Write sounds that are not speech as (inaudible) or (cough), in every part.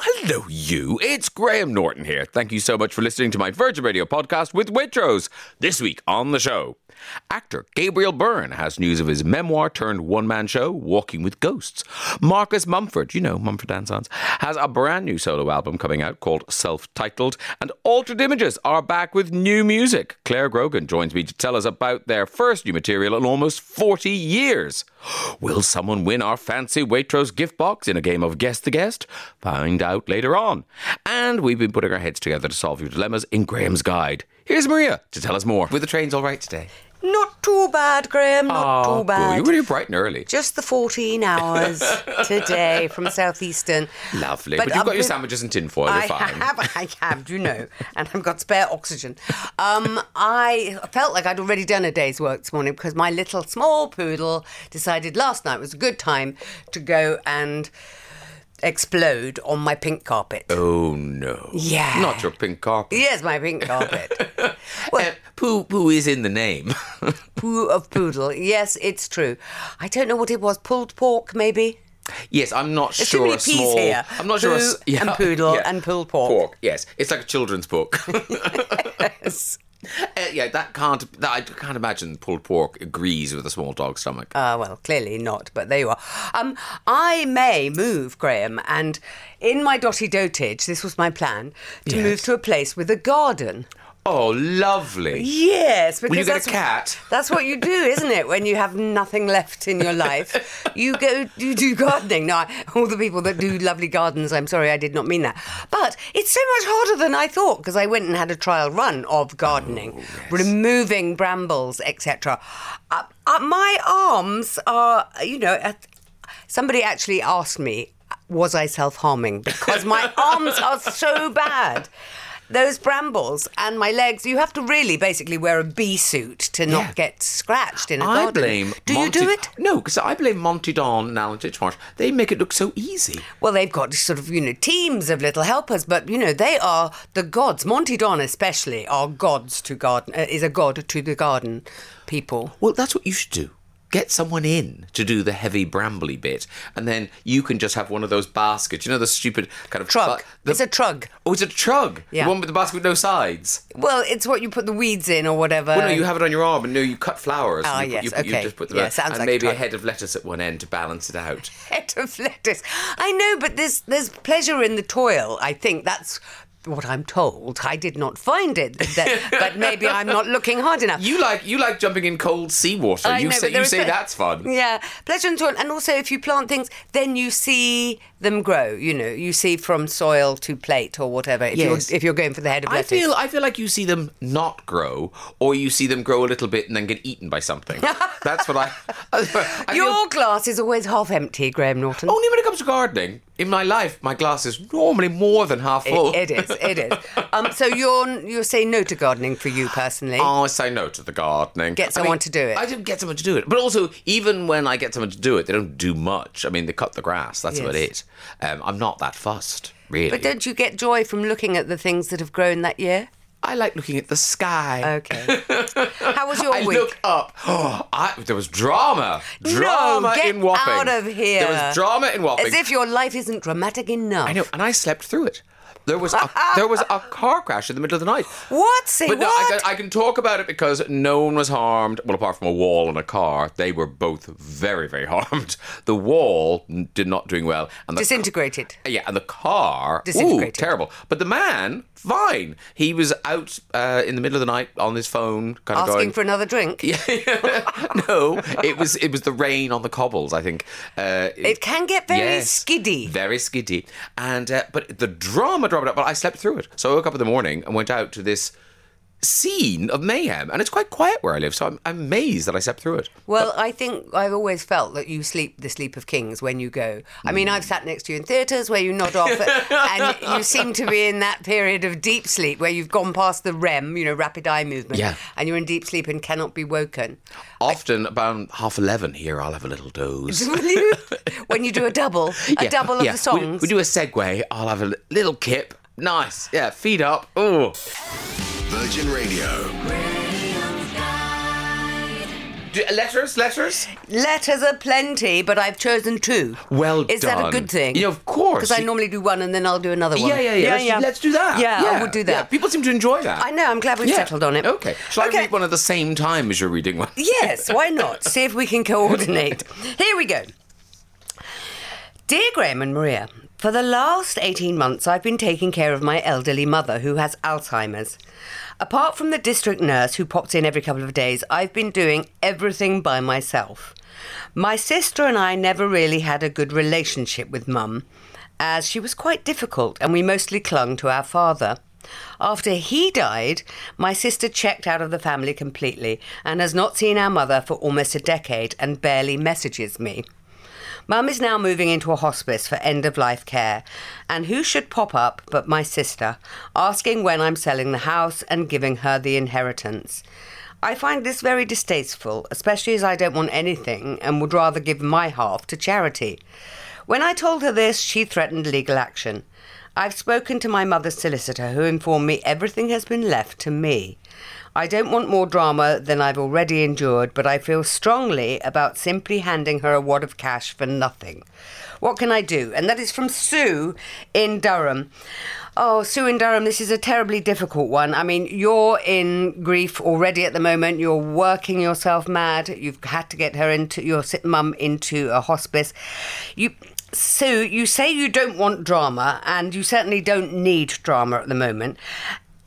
I hello, you. It's Graham Norton here. Thank you so much for listening to my Virgin Radio podcast with Waitrose. This week on the show, actor Gabriel Byrne has news of his memoir turned one man show, Walking with Ghosts. Marcus Mumford, you know Mumford and Sons, has a brand new solo album coming out called Self Titled, and Altered Images are back with new music. Clare Grogan joins me to tell us about their first new material in almost 40 years. Will someone win our fancy Waitrose gift box in a game of Guess the Guest? Find out later on. And we've been putting our heads together to solve your dilemmas in Graham's Guide. Here's Maria to tell us more. Were the trains all right today? Not too bad, Graham. Not Oh, too bad. cool. You were really bright and early. Just the 14 hours (laughs) today from Southeastern. Lovely. But But, you've got your sandwiches and tinfoil. You're I fine. have, I have, you know, and I've got spare oxygen. Um, I felt like I'd already done a day's work this morning because my little small poodle decided last night was a good time to go and explode on my pink carpet. Oh no. Yeah. Not your pink carpet. Yes, my pink carpet. (laughs) Uh, poo poo is in the name. (laughs) Poo of poodle. Yes, it's true. I don't know what it was. Pulled pork, maybe. yes, I'm not There's too sure. many a small. here. I'm not sure. a Poo and poodle (laughs) and pulled pork. Pork. Yes, it's like a children's book. Yes. Uh, yeah, that can't. That, I can't imagine pulled pork agrees with a small dog's stomach. Uh, well, clearly not, but there you are. Um, I may move, Graham, and in my dotty dotage, this was my plan to Yes. move to a place with a garden. Oh, lovely. Yes, because Will you get a cat? That's what you do, isn't it? When you have nothing left in your life, you go, you do gardening. Now, all the people that do lovely gardens, I'm sorry, I did not mean that. But it's so much harder than I thought because I went and had a trial run of gardening, Oh, removing brambles, etc. Uh, uh, my arms are, you know, uh, somebody actually asked me, was I self harming? Because my (laughs) arms are so bad. Those brambles and my legs, you have to really basically wear a bee suit to not Yeah. get scratched in a I garden. blame. Do Monty- you do it? No, because I blame Monty Don and Alan Titchmarsh. They make it look so easy. Well, they've got sort of, you know, teams of little helpers, but, you know, they are the gods. Monty Don, especially, are gods to garden, uh, is a god to the garden people. Well, that's what you should do. Get someone in to do the heavy brambly bit, and then you can just have one of those baskets. You know, the stupid kind of truck. bu- it's a trug. oh, it's a trug. Yeah. The one with the basket with no sides. Well, it's what you put the weeds in or whatever. Well, no, you have it on your arm, and no, you cut flowers. And ah, you, yes, you, put- you okay. just put them Yeah, out, sounds and like maybe a trug. head of lettuce at one end to balance it out. (laughs) head of lettuce. I know, but there's there's pleasure in the toil. I think that's what I'm told. I did not find it, that, but maybe I'm not looking hard enough. You like you like jumping in cold seawater. I You know, say you say that's fun. Yeah, pleasure and toil, and also if you plant things, then you see them grow. You know, you see from soil to plate or whatever. If Yes. you're if you're going for the head of lettuce, I feel I feel like you see them not grow, or you see them grow a little bit and then get eaten by something. (laughs) That's what I. (laughs) I feel- your glass is always half empty, Graham Norton. only when it comes to gardening. In my life, my glass is normally more than half full. It, it is. It is. (laughs) Um, so you're you're saying no to gardening for you personally. Oh, I say no to the gardening. Get I someone mean, to do it. I didn't get someone to do it. But also, even when I get someone to do it, they don't do much. I mean, they cut the grass. That's about Yes. it. Um, I'm not that fussed, really. But don't you get joy from looking at the things that have grown that year? I like looking at the sky. Okay. (laughs) How was your week? I week? look up. (gasps) I, there was drama. Drama get in Wapping. out of here. There was drama in Wapping. As if your life isn't dramatic enough. I know, and I slept through it. There was a, (laughs) there was a car crash in the middle of the night. What? Say But no, I what? can, I can talk about it because no one was harmed. Well, apart from a wall and a car, they were both very, very (laughs) harmed. The wall did not doing well, and the Disintegrated. yeah, and the car, ooh, Disintegrated. terrible. But the man, fine. He was out uh, in the middle of the night on his phone, kind of Asking for another drink. Yeah, (laughs) no, it was it was the rain on the cobbles. I think uh, It can get very Yes, skiddy. very skiddy. And uh, but the drama dropped out. But I slept through it, so I woke up in the morning and went out to this scene of mayhem, and it's quite quiet where I live. So I'm, I'm amazed that I slept through it. Well, I think I've always felt that you sleep the sleep of kings when you go. I mean, I've sat next to you in theatres where you nod off, and (laughs) you seem to be in that period of deep sleep where you've gone past the REM, you know, rapid eye movement, Yeah. and you're in deep sleep and cannot be woken. Often about half eleven here, I'll have a little doze. (laughs) Will you? (laughs) when you do a double, a Yeah, double of yeah. the songs. We, we do a segue. I'll have a little kip. Nice. Yeah, feed up. Oh. Virgin Radio. Do- uh, letters, letters. Letters are plenty, but I've chosen two. Well Is that a good thing? You know, of course. Because I normally do one and then I'll do another one. Yeah, yeah, yeah. let's, let's do that. Yeah, I would do that. Yeah, people seem to enjoy that. I know, I'm glad we've Yeah. settled on it. Okay. Shall Okay. I read one at the same time as you're reading one? (laughs) Yes, why not? See if we can coordinate. Here we go. Dear Graham and Maria, for the last 18 months I've been taking care of my elderly mother who has Alzheimer's. Apart from the district nurse who pops in every couple of days, I've been doing everything by myself. My sister and I never really had a good relationship with Mum, as she was quite difficult and we mostly clung to our father. After he died, my sister checked out of the family completely and has not seen our mother for almost a decade and barely messages me. Mum is now moving into a hospice for end of life care, and who should pop up but my sister, asking when I'm selling the house and giving her the inheritance. I find this very distasteful, especially as I don't want anything and would rather give my half to charity. When I told her this, she threatened legal action. I've spoken to my mother's solicitor, who informed me everything has been left to me. I don't want more drama than I've already endured, but I feel strongly about simply handing her a wad of cash for nothing. What can I do? And that is from Sue in Durham. Oh, Sue in Durham, this is a terribly difficult one. I mean, you're in grief already at the moment. You're working yourself mad. You've had to get her into your mum into a hospice. You. Sue, you say you don't want drama, and you certainly don't need drama at the moment.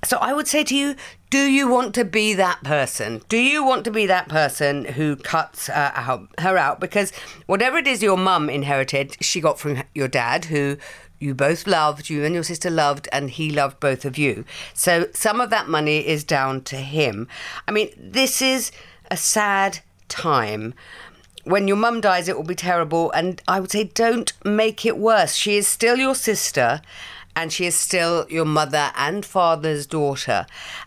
So I would say to you, do you want to be that person? Do you want to be that person who cuts uh, out, her out? Because whatever it is your mum inherited, she got from your dad, who you both loved, you and your sister loved, and he loved both of you. So some of that money is down to him. I mean, this is a sad time. When your mum dies, it will be terrible. And I would say, don't make it worse. She is still your sister, and she is still your mother and father's daughter.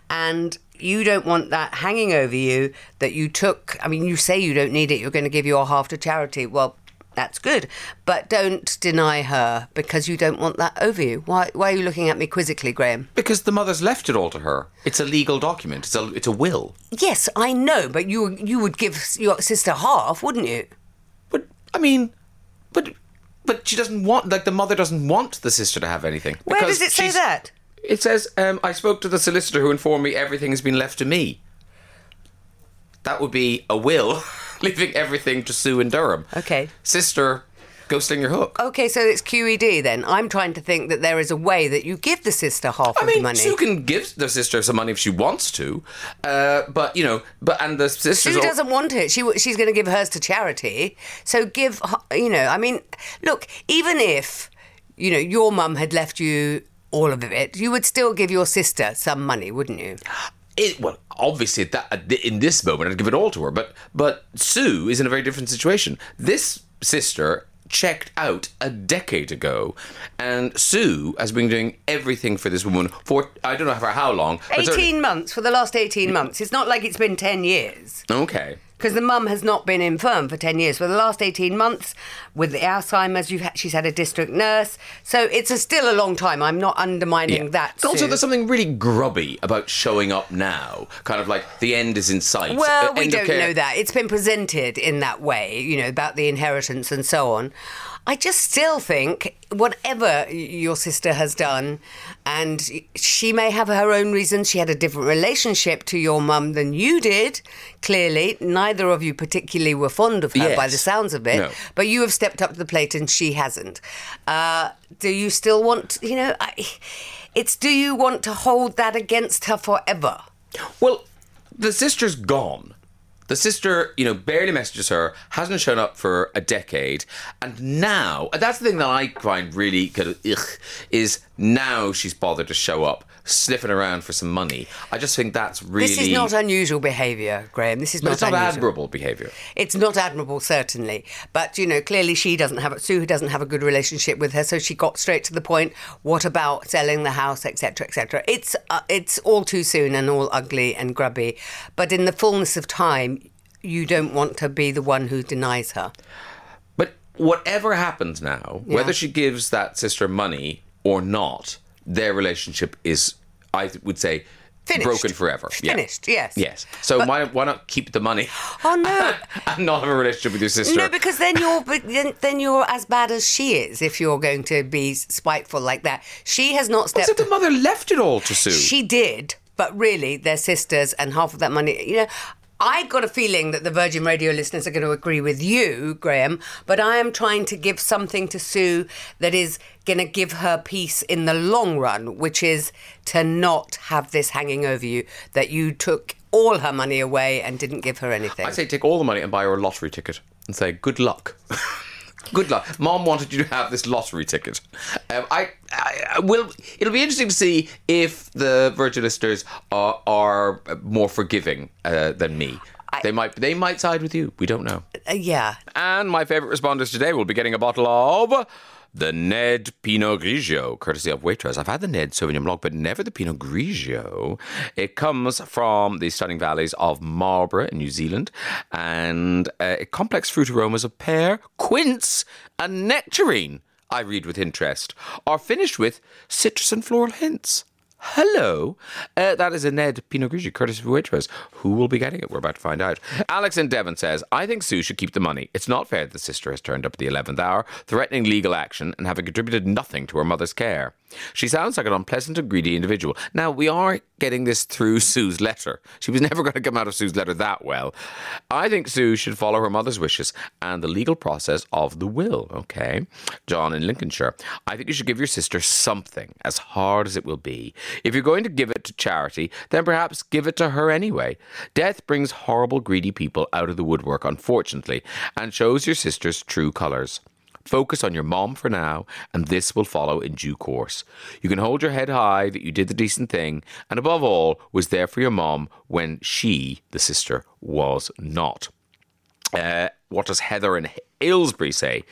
And you don't want that hanging over you that you took. I mean, you say you don't need it, you're going to give your half to charity. Well, that's good. But don't deny her because you don't want that over you. Why, why are you looking at me quizzically, Graham? Because the mother's left it all to her. It's a legal document. It's a it's a will. Yes, I know, but you you would give your sister half, wouldn't you? But I mean, but but she doesn't want like the mother doesn't want the sister to have anything. Where because does it say that? It says um, I spoke to the solicitor who informed me everything has been left to me. That would be a will, (laughs) (laughs) leaving everything to Sue in Durham. Okay. Sister, go sling your hook. Okay, so it's QED then. I'm trying to think that there is a way that you give the sister half I of mean, the money. Sue can give the sister some money if she wants to, uh, but you know, but and the sister Sue doesn't want it. She she's going to give hers to charity. So give, you know, I mean, look, even if you know your mum had left you all of it, you would still give your sister some money, wouldn't you? It, well, obviously, that in this moment, I'd give it all to her. But but Sue is in a very different situation. This sister checked out a decade ago, and Sue has been doing everything for this woman for I don't know for how long. Eighteen months for the last eighteen months. It's not like it's been ten years. Okay. Because the mum has not been infirm for 10 years. For the last 18 months, with the Alzheimer's, you've had, she's had a district nurse. So it's a, still a long time. I'm not undermining that. But also, Sue. there's something really grubby about showing up now. Kind of like the end is in sight. Well, Uh, we don't know that. It's been presented in that way, you know, about the inheritance and so on. I just still think whatever your sister has done, and she may have her own reasons. She had a different relationship to your mum than you did. Clearly, neither of you particularly were fond of her by the sounds of it. No. But you have stepped up to the plate, and she hasn't. Uh, do you still want, you know, I, it's do you want to hold that against her forever? Well, the sister's gone. The sister, you know, barely messages her, hasn't shown up for a decade, and now, and that's the thing that I find really kind of ugh, is now she's bothered to show up, sniffing around for some money. I just think that's really. This is not unusual behaviour, Graham. This is not it's not unusual. admirable behaviour. It's not admirable, certainly. But, you know, clearly she doesn't have, a Sue doesn't have a good relationship with her, so she got straight to the point. What about selling the house, etc., etc.? It's, uh, it's all too soon and all ugly and grubby. But in the fullness of time, you don't want to be the one who denies her. But whatever happens now, Yeah. whether she gives that sister money or not, their relationship is, I would say, Finished. broken forever. Yeah. Finished, yes. Yes. So why why not keep the money Oh no. (laughs) and not have a relationship with your sister? No, because then you're but then, then you're as bad as she is if you're going to be spiteful like that. She has not stepped. the mother left it all to Sue. She did, but really, they're sisters, and half of that money, you know. I got a feeling that the Virgin Radio listeners are going to agree with you, Graham, but I am trying to give something to Sue that is going to give her peace in the long run, which is to not have this hanging over you that you took all her money away and didn't give her anything. I say take all the money and buy her a lottery ticket and say good luck. (laughs) good luck. Mom wanted you to have this lottery ticket. Um, I, I, I will. It'll be interesting to see if the Virgin listeners are, are more forgiving uh, than me. they might. They might side with you. We don't know. Uh, yeah. And my favourite responders today will be getting a bottle of the Ned Pinot Grigio, courtesy of Waitrose. I've had the Ned Sauvignon Blanc, but never the Pinot Grigio. It comes from the stunning valleys of Marlborough in New Zealand, and uh, complex fruit aromas of pear, quince, and nectarine. I read with interest, are finished with citrus and floral hints. Hello. Uh, that is a Ned Pinot Grigio, courtesy of Waitrose. Who will be getting it? We're about to find out. Alex in Devon says, I think Sue should keep the money. It's not fair that the sister has turned up at the 11th hour, threatening legal action and having contributed nothing to her mother's care. She sounds like an unpleasant and greedy individual. Now, we are getting this through Sue's letter. She was (laughs) never going to come out of Sue's letter that well. I think Sue should follow her mother's wishes and the legal process of the will, okay? John in Lincolnshire, I think you should give your sister something, as hard as it will be. If you're going to give it to charity, then perhaps give it to her anyway. Death brings horrible, greedy people out of the woodwork, unfortunately, and shows your sister's true colours. Focus on your mom for now, and this will follow in due course. You can hold your head high that you did the decent thing, and above all, was there for your mom when she, the sister, was not. Uh, what does Heather in Aylesbury say?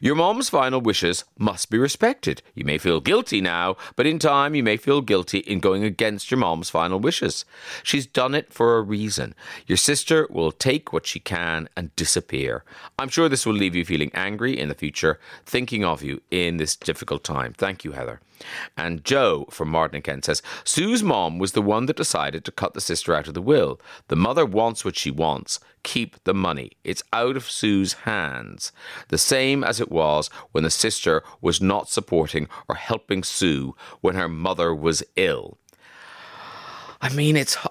Your mom's final wishes must be respected. You may feel guilty now, but in time you may feel guilty in going against your mom's final wishes. She's done it for a reason. Your sister will take what she can and disappear. I'm sure this will leave you feeling angry in the future, thinking of you in this difficult time. Thank you, Heather. And Joe from Martin and Kent says Sue's mom was the one that decided to cut the sister out of the will. The mother wants what she wants. Keep the money. It's out of Sue's hands. The same as it was when the sister was not supporting or helping Sue when her mother was ill. I mean, it's. (sighs)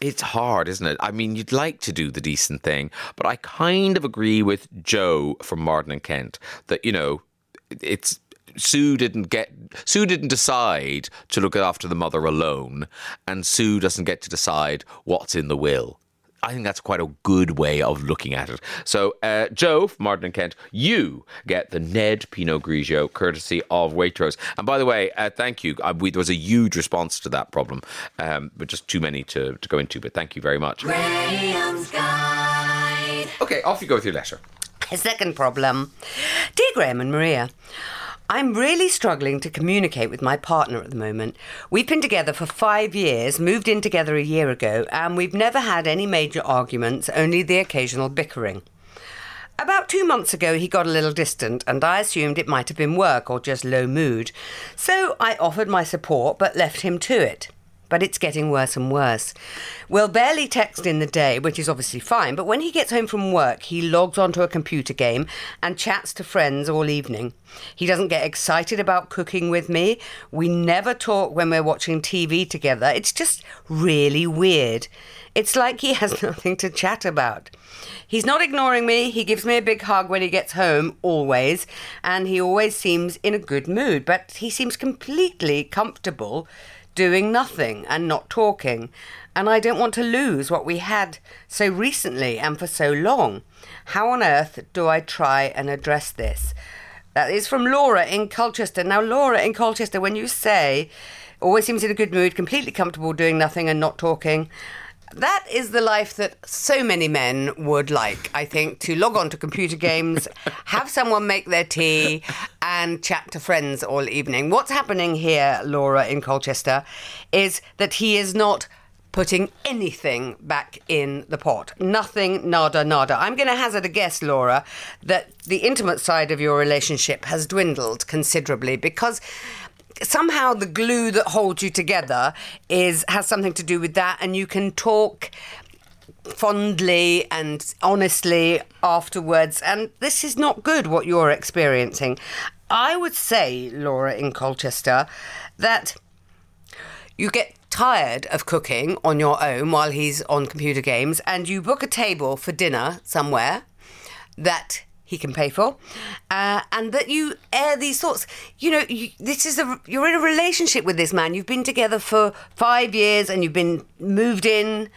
It's hard, isn't it? I mean, you'd like to do the decent thing, but I kind of agree with Joe from Martin and Kent that, you know, it's Sue didn't get Sue didn't decide to look after the mother alone, and Sue doesn't get to decide what's in the will. I think that's quite a good way of looking at it. So, uh, Joe from Martin and Kent, you get the Ned Pinot Grigio, courtesy of Waitrose. And by the way, uh, thank you. Uh, we, there was a huge response to that problem, um, but just too many to, to go into. But thank you very much. Graham's Guide. Okay, off you go with your letter. A second problem. Dear Graham and Maria, I'm really struggling to communicate with my partner at the moment. We've been together for five years, moved in together a year ago, and we've never had any major arguments, only the occasional bickering. About two months ago, he got a little distant, and I assumed it might have been work or just low mood. So I offered my support but left him to it. But it's getting worse and worse. We'll barely text in the day, which is obviously fine, but when he gets home from work, he logs onto a computer game and chats to friends all evening. He doesn't get excited about cooking with me. We never talk when we're watching TV together. It's just really weird. It's like he has (laughs) nothing to chat about. He's not ignoring me. He gives me a big hug when he gets home, always, and he always seems in a good mood, but he seems completely comfortable doing nothing and not talking. And I don't want to lose what we had so recently and for so long. How on earth do I try and address this? That is from Laura in Colchester. Now, Laura in Colchester, when you say always seems in a good mood, completely comfortable doing nothing and not talking, that is the life that so many men would like, I think, to log on to computer games, (laughs) have someone make their tea, and chat to friends all evening. What's happening here, Laura in Colchester, is that he is not putting anything back in the pot. Nothing, nada, nada. I'm going to hazard a guess, Laura, that the intimate side of your relationship has dwindled considerably because somehow the glue that holds you together is has something to do with that, and you can talk fondly and honestly afterwards. And this is not good what you're experiencing. I would say, Laura in Colchester, that you get tired of cooking on your own while he's on computer games and you book a table for dinner somewhere that he can pay for uh, and that you air these thoughts. You know you, this is a you're in a relationship with this man. You've been together for five years and you've been moved in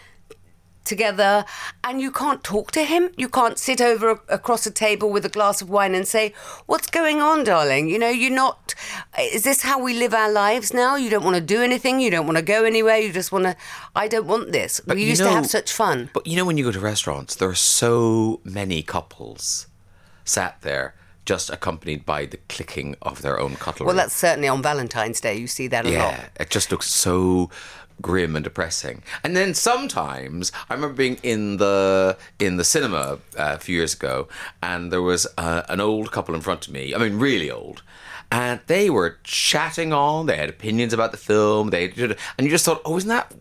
together and you can't talk to him. You can't sit over a- across a table with a glass of wine and say what's going on darling? You know you're not is this how we live our lives now? You don't want to do anything. You don't want to go anywhere. You just want to i don't want this. We you used to have such fun. But you know, when you go to restaurants, there are so many couples sat there just accompanied by the clicking of their own cutlery. well that's certainly on valentine's day you see that a lot Yeah, it just looks so grim and depressing. And then sometimes I remember being in the in the cinema uh, a few years ago, and there was uh, an old couple in front of me. I mean, really old. And they were chatting on. They had opinions about the film. They and you just thought, oh, isn't that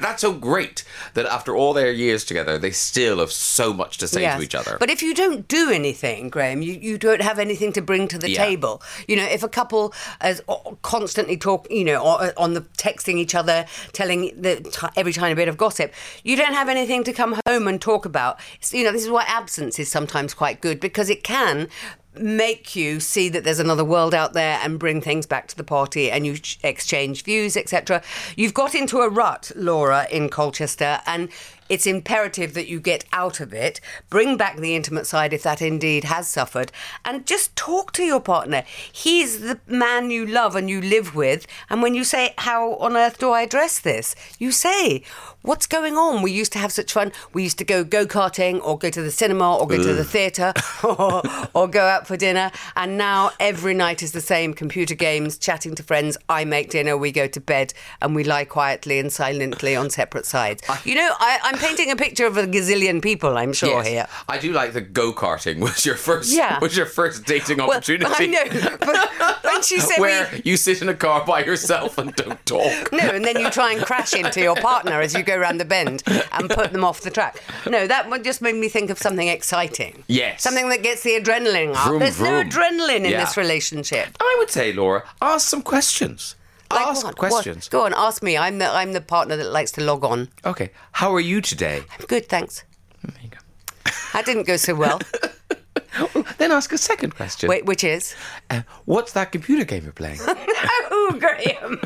that's so great that after all their years together, they still have so much to say Yes. to each other. But if you don't do anything, Graham, you, you don't have anything to bring to the Yeah. table. You know, if a couple is constantly talk, you know, on the texting each other, telling the t- every tiny bit of gossip, you don't have anything to come home and talk about. You know, this is why absence is sometimes quite good because it can make you see that there's another world out there and bring things back to the party and you exchange views etc you've got into a rut laura in colchester and it's imperative that you get out of it, bring back the intimate side if that indeed has suffered, and just talk to your partner. He's the man you love and you live with. And when you say, How on earth do I address this? You say, What's going on? We used to have such fun. We used to go go karting or go to the cinema or go to the theatre (laughs) or, or go out for dinner. And now every night is the same computer games, chatting to friends. I make dinner, we go to bed, and we lie quietly and silently on separate sides. You know, I, I'm painting a picture of a gazillion people, I'm sure, Yes. here. I do like the go karting (laughs) was your first Yeah. was your first dating Well, opportunity. I know, but when she said where we, you sit in a car by yourself and don't talk. (laughs) No, and then you try and crash into your partner as you go round the bend and put them off the track. No, that just made me think of something exciting. Yes. Something that gets the adrenaline up. Vroom, There's no adrenaline in Yeah. this relationship. I would say, Laura, ask some questions. Ask questions. What? Go on, ask me. I'm the I'm the partner that likes to log on. Okay. How are you today? I'm Good, thanks. There you go. That didn't go so well. (laughs) Then ask a second question. Wait, which is? Uh, what's that computer game you're playing? (laughs) Oh, Graham.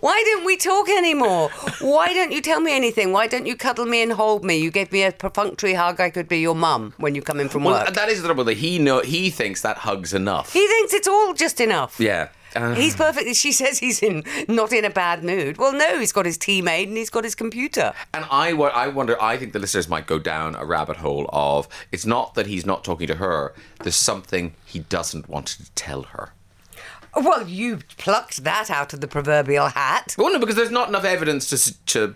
Why don't we talk anymore? Why don't you tell me anything? Why don't you cuddle me and hold me? You gave me a perfunctory hug. I could be your mum when you come in from well, work. that is the trouble. That he know he thinks that hug's enough. He thinks it's all just enough. yeah. Uh, He's perfect. She says he's in not in a bad mood. Well, no, he's got his tea made and he's got his computer. And I, I wonder, I think the listeners might go down a rabbit hole of it's not that he's not talking to her, there's something he doesn't want to tell her. Well, you plucked that out of the proverbial hat. Well, no, because there's not enough evidence to, to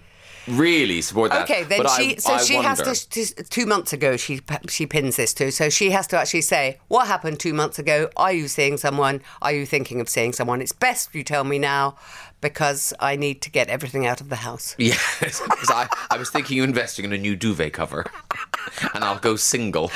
really support that. Okay, then But she. I, so I she has wonder. to, to. Two months ago, she she pins this to. So she has to actually say what happened two months ago. Are you seeing someone? Are you thinking of seeing someone? It's best you tell me now, because I need to get everything out of the house. (laughs) Yes, because I, I was thinking of investing in a new duvet cover, (laughs) and I'll go single.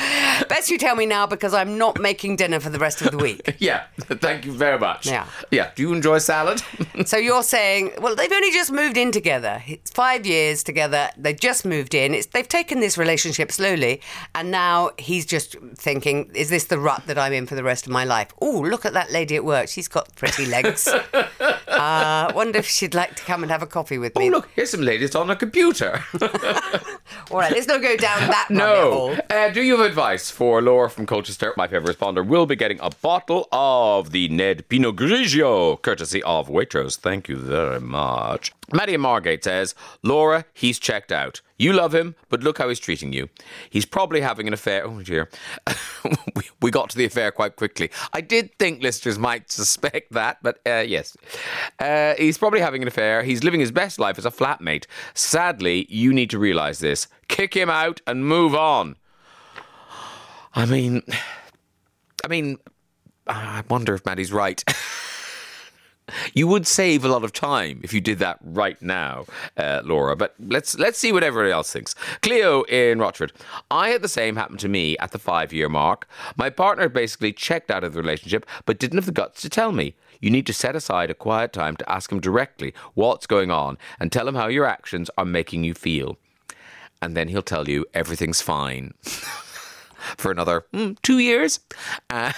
Best you tell me now, because I'm not making dinner for the rest of the week. (laughs) Yeah, thank you very much. Yeah. yeah. Do you enjoy salad? So you're saying, well, they've only just moved in together. It's five years together. They've just moved in. It's, they've taken this relationship slowly, and now he's just thinking, is this the rut that I'm in for the rest of my life? Oh, look at that lady at work. She's got pretty legs. uh, wonder if she'd like to come and have a coffee with me. oh, look, here's some ladies on a computer. (laughs) All right, let's not go down that No. hole. Uh, do you have advice for Laura from Colchester? My favourite responder will be getting a bottle of the Ned Pinot Grigio, courtesy of Waitrose. Thank you very much. Maddie Margate says, Laura, he's checked out. You love him, but look how he's treating you. He's probably having an affair. Oh dear. (laughs) we, we got to the affair quite quickly. I did think listeners might suspect that, but uh, yes. Uh, he's probably having an affair. He's living his best life as a flatmate. Sadly, you need to realise this. Kick him out and move on. I mean, (sighs) I mean, (sighs) I wonder if Maddie's right. (laughs) You would save a lot of time if you did that right now, uh, Laura. But let's let's see what everybody else thinks. Cleo in Rochford. I had the same happen to me at the five year mark. My partner basically checked out of the relationship, but didn't have the guts to tell me. You need to set aside a quiet time to ask him directly what's going on and tell him how your actions are making you feel. And then he'll tell you everything's fine (laughs) for another mm, two years. And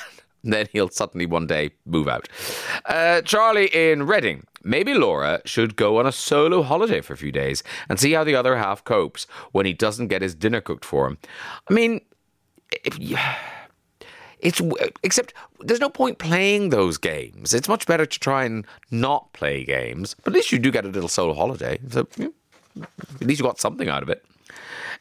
(laughs) then he'll suddenly one day move out. Uh, Charlie in Reading. Maybe Laura should go on a solo holiday for a few days and see how the other half copes when he doesn't get his dinner cooked for him. I mean, it's except there's no point playing those games. It's much better to try and not play games. But at least you do get a little solo holiday. So at least you got something out of it.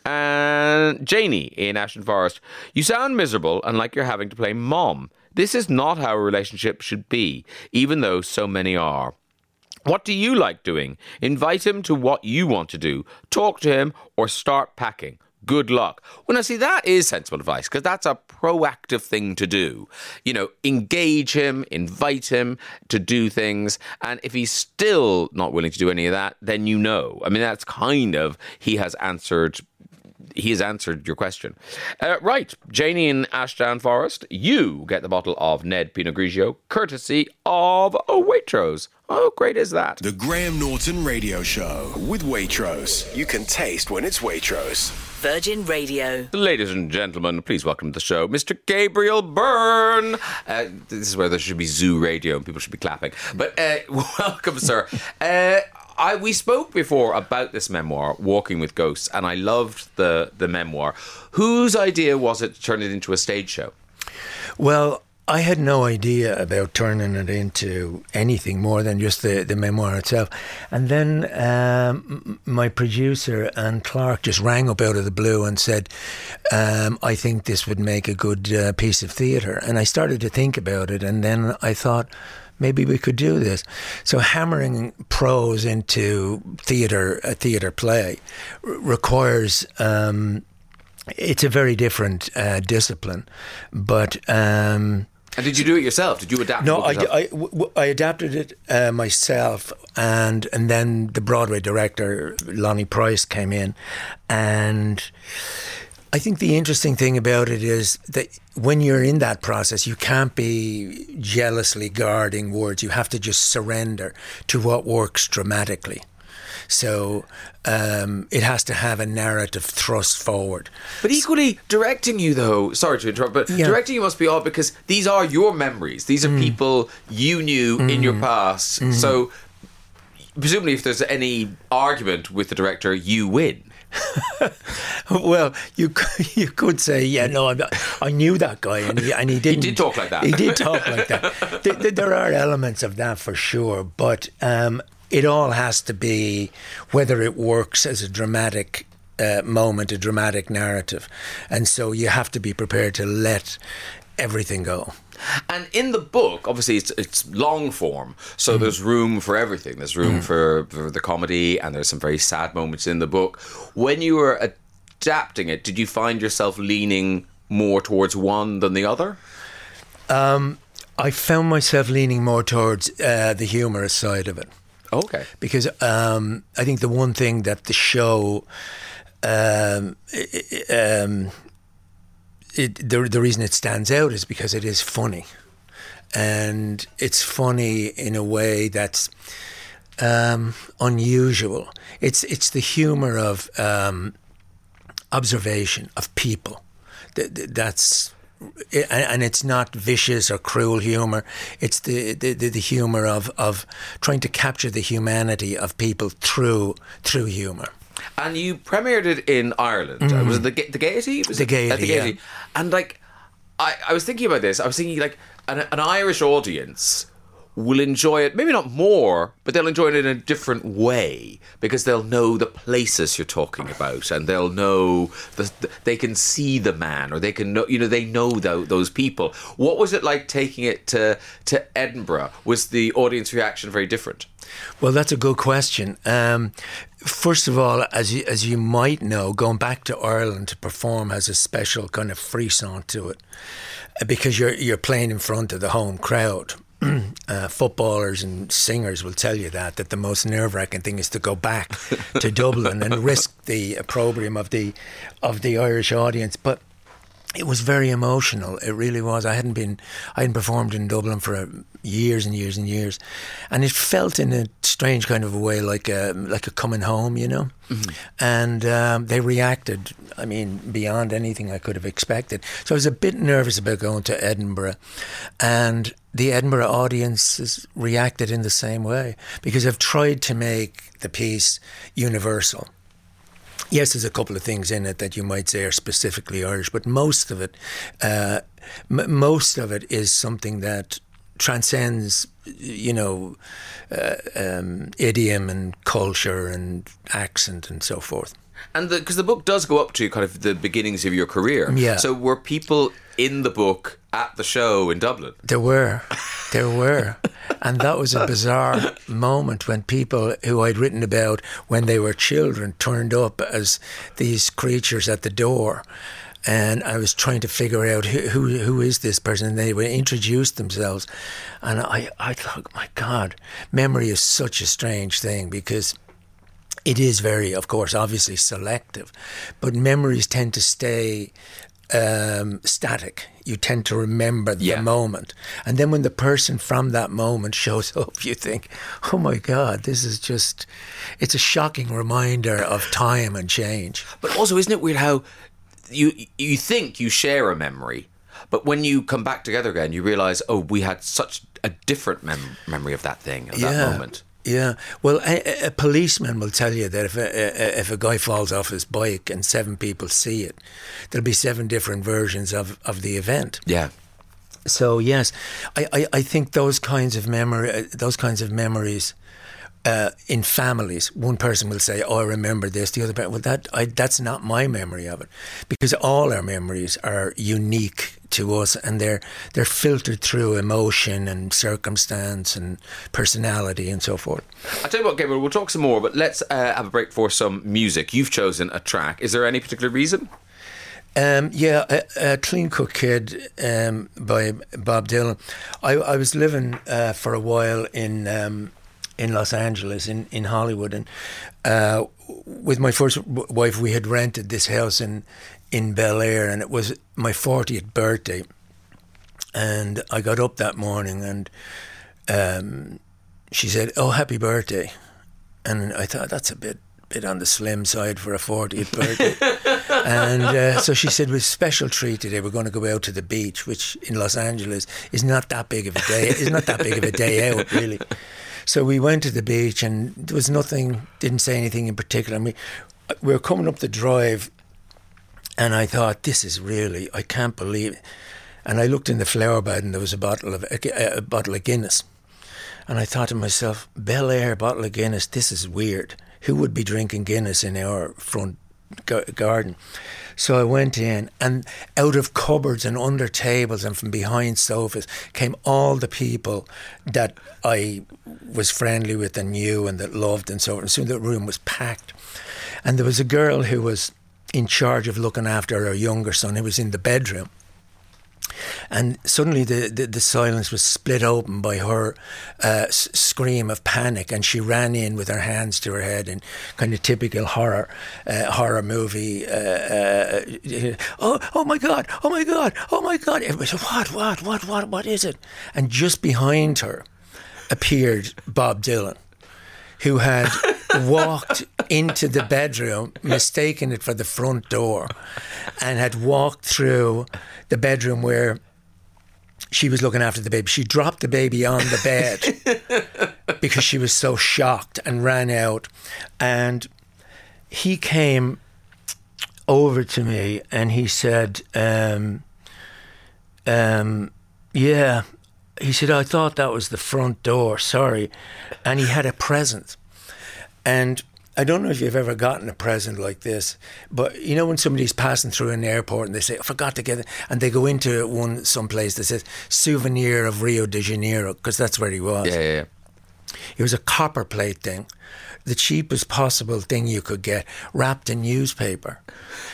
And Janie in Ashdown Forest, you sound miserable and like you're having to play mom. This is not how a relationship should be, even though so many are. What do you like doing? Invite him to what you want to do. Talk to him or start packing. Good luck. Well, now, see, that is sensible advice because that's a proactive thing to do. You know, engage him, invite him to do things. And if he's still not willing to do any of that, then you know. I mean, that's kind of, he has answered he has answered your question. Uh, right, Janie in Ashdown Forest, you get the bottle of Ned Pinot Grigio, courtesy of Waitrose. How great is that? The Graham Norton Radio Show with Waitrose. You can taste when it's Waitrose. Virgin Radio. Ladies and gentlemen, please welcome to the show Mr. Gabriel Byrne. Uh, this is where there should be zoo radio and people should be clapping. But uh, (laughs) welcome, sir. Uh, I we spoke before about this memoir, Walking with Ghosts, and I loved the the memoir. Whose idea was it to turn it into a stage show? Well, I had no idea about turning it into anything more than just the, the memoir itself. And then um, my producer Anne Clarke just rang up out of the blue and said, um, I think this would make a good uh, piece of theatre. And I started to think about it, and then I thought, maybe we could do this. So hammering prose into theatre, a theatre play, r- requires. Um, it's a very different uh, discipline, but um, And did you do it yourself? Did you adapt? no, the I, book yourself? I, w- w- I adapted it uh, myself, and and then the Broadway director Lonny Price came in, and I think the interesting thing about it is that when you're in that process, you can't be jealously guarding words. You have to just surrender to what works dramatically. So um, it has to have a narrative thrust forward. But equally, directing you though, sorry to interrupt, but Yeah. directing you must be odd because these are your memories. These are Mm. people you knew in your past. Mm-hmm. So presumably, if there's any argument with the director, you win. (laughs) Well, you could, (laughs) you could say, yeah, no, I, I knew that guy, and he, and he didn't. He did talk like that. He did talk like that. (laughs) There, there- there are elements of that for sure, but um, it all has to be whether it works as a dramatic uh, moment, a dramatic narrative, and so you have to be prepared to let everything go. And in the book, obviously, it's it's long form, so Mm-hmm. there's room for everything. There's room for, for the comedy, and there's some very sad moments in the book. When you were adapting it, did you find yourself leaning more towards one than the other? I found myself leaning more towards uh, the humorous side of it. Okay. because um, I think the one thing that the show, um, um, it, the the reason it stands out is because it is funny, and it's funny in a way that's um, unusual. It's it's the humor of um, observation of people. Th- th- That's and it's not vicious or cruel humor. It's the, the, the humor of, of trying to capture the humanity of people through through humor. And you premiered it in Ireland. Uh, Was it the the Gaiety? Was Mm. The it- Gaiety, the Gaiety. And like, I, I was thinking about this. I was thinking like an, an Irish audience will enjoy it. Maybe not more, but they'll enjoy it in a different way because they'll know the places you're talking about, and they'll know the, the they can see the man, or they can know you know they know tho- those people. What was it like taking it to to Edinburgh? Was the audience reaction very different? Well, that's a good question. Um, first of all, as you, as you might know, going back to Ireland to perform has a special kind of frisson to it uh, because you're you're playing in front of the home crowd. (clears throat) uh, footballers and singers will tell you that that the most nerve-wracking thing is to go back to (laughs) Dublin and risk the opprobrium of the of the Irish audience. But it was very emotional. It really was. I hadn't been, I hadn't performed in Dublin for uh, years and years and years, and it felt in a strange kind of a way like a like a coming home, you know. And um, they reacted. I mean, beyond anything I could have expected. So I was a bit nervous about going to Edinburgh, and the Edinburgh audiences reacted in the same way because I've tried to make the piece universal yes, there's a couple of things in it that you might say are specifically Irish, but most of it, uh, m- most of it is something that transcends, you know, uh, um, idiom and culture and accent and so forth. And because the, book does go up to kind of the beginnings of your career. Yeah. So were people in the book at the show in Dublin? There were, there were, and that was a bizarre moment when people who I'd written about when they were children turned up as these creatures at the door. And I was trying to figure out who who, who is this person, and they would introduce themselves. And I, I thought, my God, memory is such a strange thing because it is very, of course, obviously selective, but memories tend to stay um, static. You tend to remember the Yeah. moment. And then when the person from that moment shows (laughs) up, you think, oh my God, this is just, it's a shocking reminder of time and change. But also, isn't it weird how you you think you share a memory, but when you come back together again, you realize, oh, we had such a different mem- memory of that thing at that moment. Yeah. Well, a, a policeman will tell you that if a, a, if a guy falls off his bike and seven people see it, there'll be seven different versions of, of the event. Yeah. So yes, I, I, I think those kinds of memory, uh, those kinds of memories. Uh, in families, one person will say, "Oh, I remember this." The other person, well, that I, that's not my memory of it, because all our memories are unique to us, and they're they're filtered through emotion and circumstance and personality and so forth. I'll tell you what, Gabriel, we'll talk some more, but let's uh, have a break for some music. You've chosen a track. Is there any particular reason? Um, yeah, a, a Clean Cut Kid um, by Bob Dylan. I, I was living uh, for a while in um, in Los Angeles, in, in Hollywood, and uh, with my first w- wife, we had rented this house in in Bel Air, and it was my fortieth birthday. And I got up that morning, and um, she said, "Oh, happy birthday!" And I thought that's a bit bit on the slim side for a fortieth birthday. (laughs) and uh, so she said, "With special treat today, we're going to go out to the beach, which in Los Angeles is not that big of a day. It's not that big of a day out, really." So we went to the beach, and there was nothing. Didn't say anything in particular. I mean, we were coming up the drive, and I thought, "This is really. I can't believe." it. And I looked in the flower bed, and there was a bottle of a, a bottle of Guinness. And I thought to myself, Bel Air bottle of Guinness, this is weird. Who would be drinking Guinness in our front garden? So I went in, and out of cupboards and under tables and from behind sofas came all the people that I was friendly with and knew and that loved and so on. And soon the room was packed. And there was a girl who was in charge of looking after her younger son who was in the bedroom. And suddenly the, the, the silence was split open by her uh, s- scream of panic, and she ran in with her hands to her head in kind of typical horror uh, horror movie. Uh, uh, oh, oh my God! Oh my God! Oh my God! Everybody said, "What? What? What? What? What is it?" And just behind her appeared Bob Dylan who had walked into the bedroom, mistaken it for the front door, and had walked through the bedroom where she was looking after the baby. She dropped the baby on the bed (laughs) because she was so shocked and ran out. And he came over to me and he said, um, um, Yeah, he said, I thought that was the front door, sorry. And he had a present. And I don't know if you've ever gotten a present like this, but you know when somebody's passing through an airport and they say, I forgot to get it, and they go into one someplace that says souvenir of Rio de Janeiro, because that's where he was. Yeah, yeah, yeah. It was a copper plate thing, the cheapest possible thing you could get, wrapped in newspaper.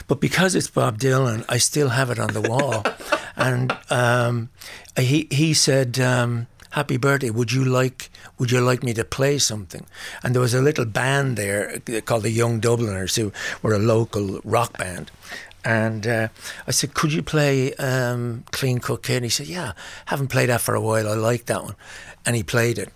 But because it's Bob Dylan, I still have it on the wall. (laughs) and um, he he said, um, happy birthday. Would you like Would you like me to play something?" And there was a little band there called the Young Dubliners, who were a local rock band. And uh, I said, "Could you play um, Clean Cut Kid?" And he said, "Yeah, haven't played that for a while. I like that one." And he played it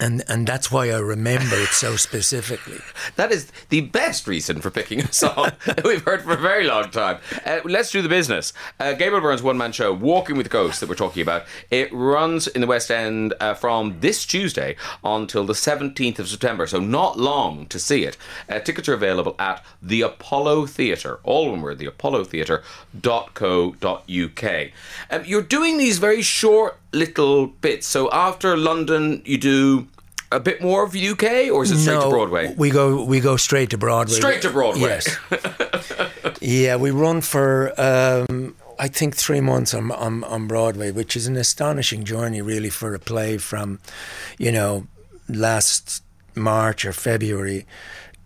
and and that's why I remember it so specifically. (laughs) That is the best reason for picking a song that we've heard for a very long time. Uh, let's do the business. Uh, Gabriel Byrne's one man show, Walking with Ghosts, that we're talking about, it runs in the West End uh, from this Tuesday until the 17th of September, so not long to see it. Uh, tickets are available at the Apollo Theatre, all one word, the apollotheatre.co.uk. Um, you're doing these very short little bits. So after London, you do a bit more of UK, or is it straight no, to Broadway? We go we go straight to Broadway. Straight to Broadway. Yes. (laughs) yeah, we run for um, I think three months on, on on Broadway, which is an astonishing journey, really, for a play from, you know, last March or February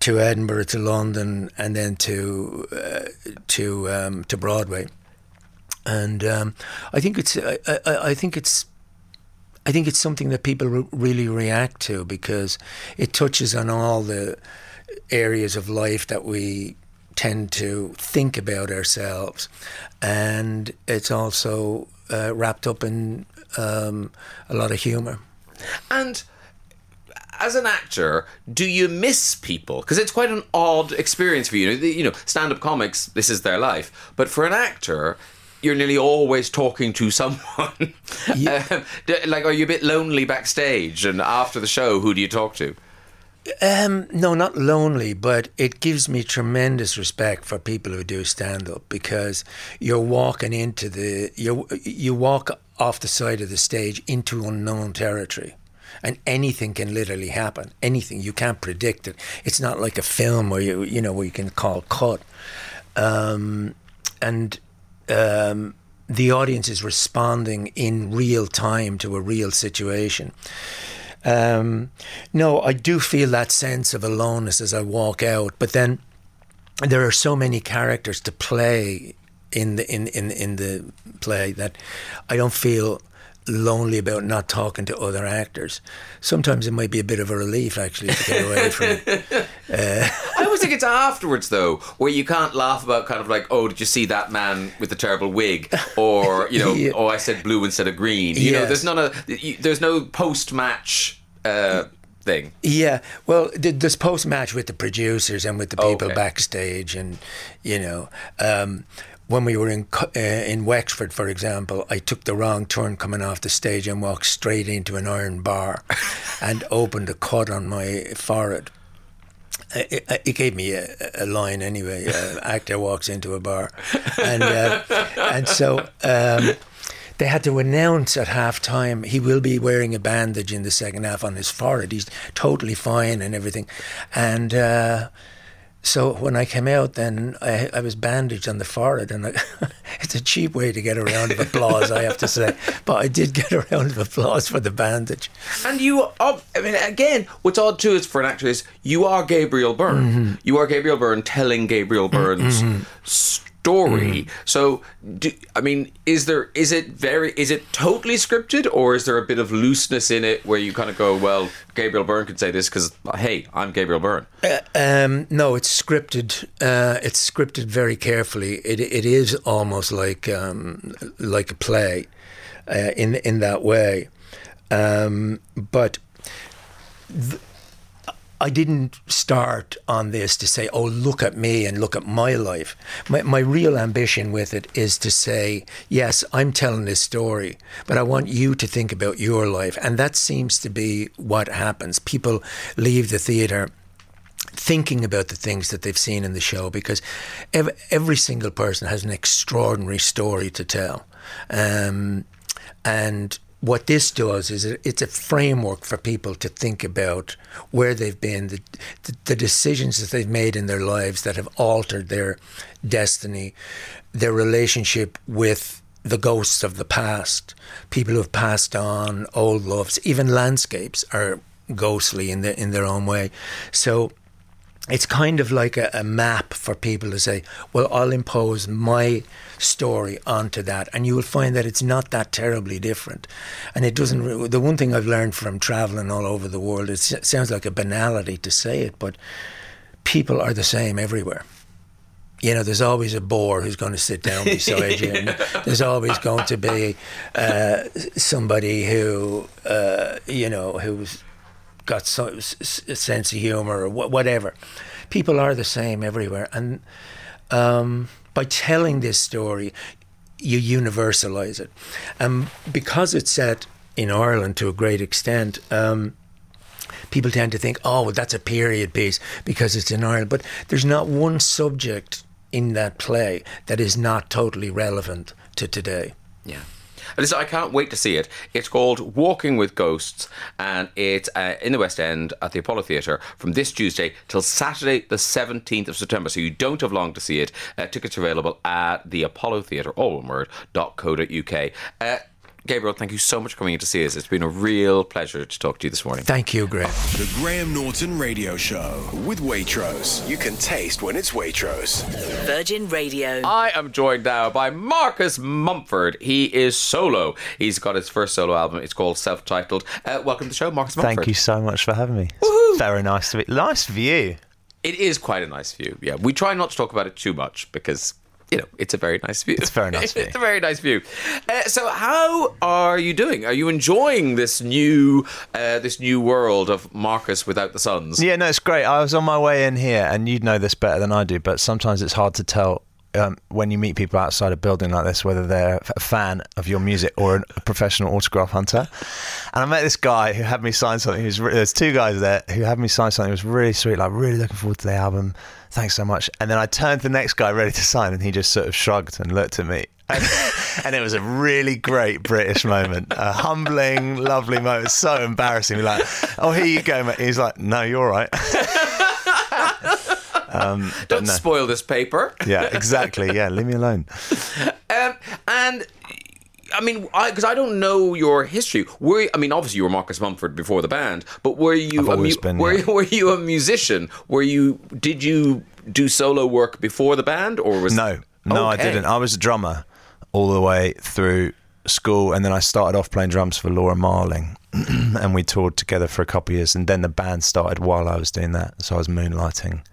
to Edinburgh to London and then to uh, to um, to Broadway. And um, I think it's I, I, I think it's I think it's something that people re- really react to because it touches on all the areas of life that we tend to think about ourselves, and it's also uh, wrapped up in um, a lot of humour. And as an actor, do you miss people? Because it's quite an odd experience for you. You know, stand-up comics, this is their life. But for an actor, you're nearly always talking to someone. (laughs) Yeah. Um, d- like, are you a bit lonely backstage? And after the show, who do you talk to? Um, no, not lonely, but it gives me tremendous respect for people who do stand up because you're walking into the you you walk off the side of the stage into unknown territory. And anything can literally happen. Anything you can't predict it. It's not like a film where you you know where you can call cut, um, and um, the audience is responding in real time to a real situation. Um, no, I do feel that sense of aloneness as I walk out, but then there are so many characters to play in the in, in, in the play that I don't feel lonely about not talking to other actors. Sometimes it might be a bit of a relief actually to get away from it. (laughs) I always think it's afterwards, though, where you can't laugh about kind of like, oh, did you see that man with the terrible wig? Or, you know, (laughs) Yeah. oh, I said blue instead of green. You know, there's none of, there's no post match uh, thing. Yeah, well, th- there's post match with the producers and with the people Okay. backstage, and you know, um, when we were in uh, in Wexford, for example, I took the wrong turn coming off the stage and walked straight into an iron bar, (laughs) and opened a cut on my forehead. It, it- it gave me a, a line anyway. Uh, (laughs) actor walks into a bar, and uh, and so. Um, they had to announce at half time he will be wearing a bandage in the second half on his forehead. He's totally fine and everything. And uh, so when I came out, then I, I was bandaged on the forehead. And I, (laughs) it's a cheap way to get a round of applause, I have to say. But I did get (laughs) a round of applause for the bandage. And you, are, I mean, again, what's odd too is for an actor is you are Gabriel Byrne. Mm-hmm. You are Gabriel Byrne telling Gabriel Byrne's story. Mm-hmm. So, do, I mean, is there is it very is it totally scripted or is there a bit of looseness in it where you kind of go, well, Gabriel Byrne could say this because hey, I'm Gabriel Byrne. Um, no, it's scripted. Uh, it's scripted very carefully. It it is almost like um, like a play, uh, in in that way. Um, but th- I didn't start on this to say, "Oh, look at me and look at my life." My my real ambition with it is to say, "Yes, I'm telling this story, but I want you to think about your life," and that seems to be what happens. People leave the theater thinking about the things that they've seen in the show because ev- every single person has an extraordinary story to tell. Um, and what this does is it, it's a framework for people to think about where they've been, the, the, decisions that they've made in their lives that have altered their destiny, their relationship with the ghosts of the past, people who have passed on, old loves, even landscapes are ghostly in, the, in their own way. So it's kind of like a, a map for people to say, well, I'll impose my story onto that, and you will find that it's not that terribly different. And it doesn't. The one thing I've learned from traveling all over the world, it sounds like a banality to say it, but people are the same everywhere. You know, there's always a bore who's going to sit down beside you, and (laughs) there's always going to be uh, somebody who, uh, you know, who's got some s- s- a sense of humor or wha- whatever. People are the same everywhere, and um, by telling this story, you universalize it, and because it's set in Ireland to a great extent. Um, people tend to think, oh, well, that's a period piece because it's in Ireland. But there's not one subject in that play that is not totally relevant to today. Yeah. Listen, I can't wait to see it. It's called Walking with Ghosts, and it's uh, in the West End at the Apollo Theatre from this Tuesday till Saturday, the 17th of September. So you don't have long to see it. Uh, tickets are available at the Apollo Theatre, all one word, dot co dot uk. Uh, Gabriel, thank you so much for coming in to see us. It's been a real pleasure to talk to you this morning. Thank you, Graham. The Graham Norton Radio Show with Waitrose. You can taste when it's Waitrose. Virgin Radio. I am joined now by Marcus Mumford. He is solo. He's got his first solo album. It's called Self Titled. Uh, welcome to the show, Marcus Mumford. Thank you so much for having me. It's Very nice to be. Nice view. It is quite a nice view. Yeah, we try not to talk about it too much because you know it's a very nice view. It's a very nice view. (laughs) it's a very nice view. Uh, so, how are you doing? Are you enjoying this new uh, this new world of Marcus without the Sons? Yeah, no, it's great. I was on my way in here, and you'd know this better than I do, but sometimes it's hard to tell. Um, when you meet people outside a building like this, whether they're a fan of your music or a professional autograph hunter, and I met this guy who had me sign something. Who's re- there's two guys there who had me sign something. It was really sweet. Like really looking forward to the album. Thanks so much. And then I turned to the next guy ready to sign, and he just sort of shrugged and looked at me. And, (laughs) and it was a really great British moment, a humbling, lovely moment. So embarrassing. We're like, oh, here you go, mate. He's like, no, you're all right. (laughs) um, Don't no. spoil this paper. Yeah, exactly. Yeah, leave me alone. (laughs) Um, and I mean, because I, don't know your history. Were you- I mean, obviously you were Marcus Mumford before the band, but were you a always been, were, yeah. were you a musician? Were you did you do solo work before the band, or was No, no, I didn't. I was a drummer all the way through school, and then I started off playing drums for Laura Marling, (clears throat) and we toured together for a couple of years, and then the band started while I was doing that, so I was moonlighting.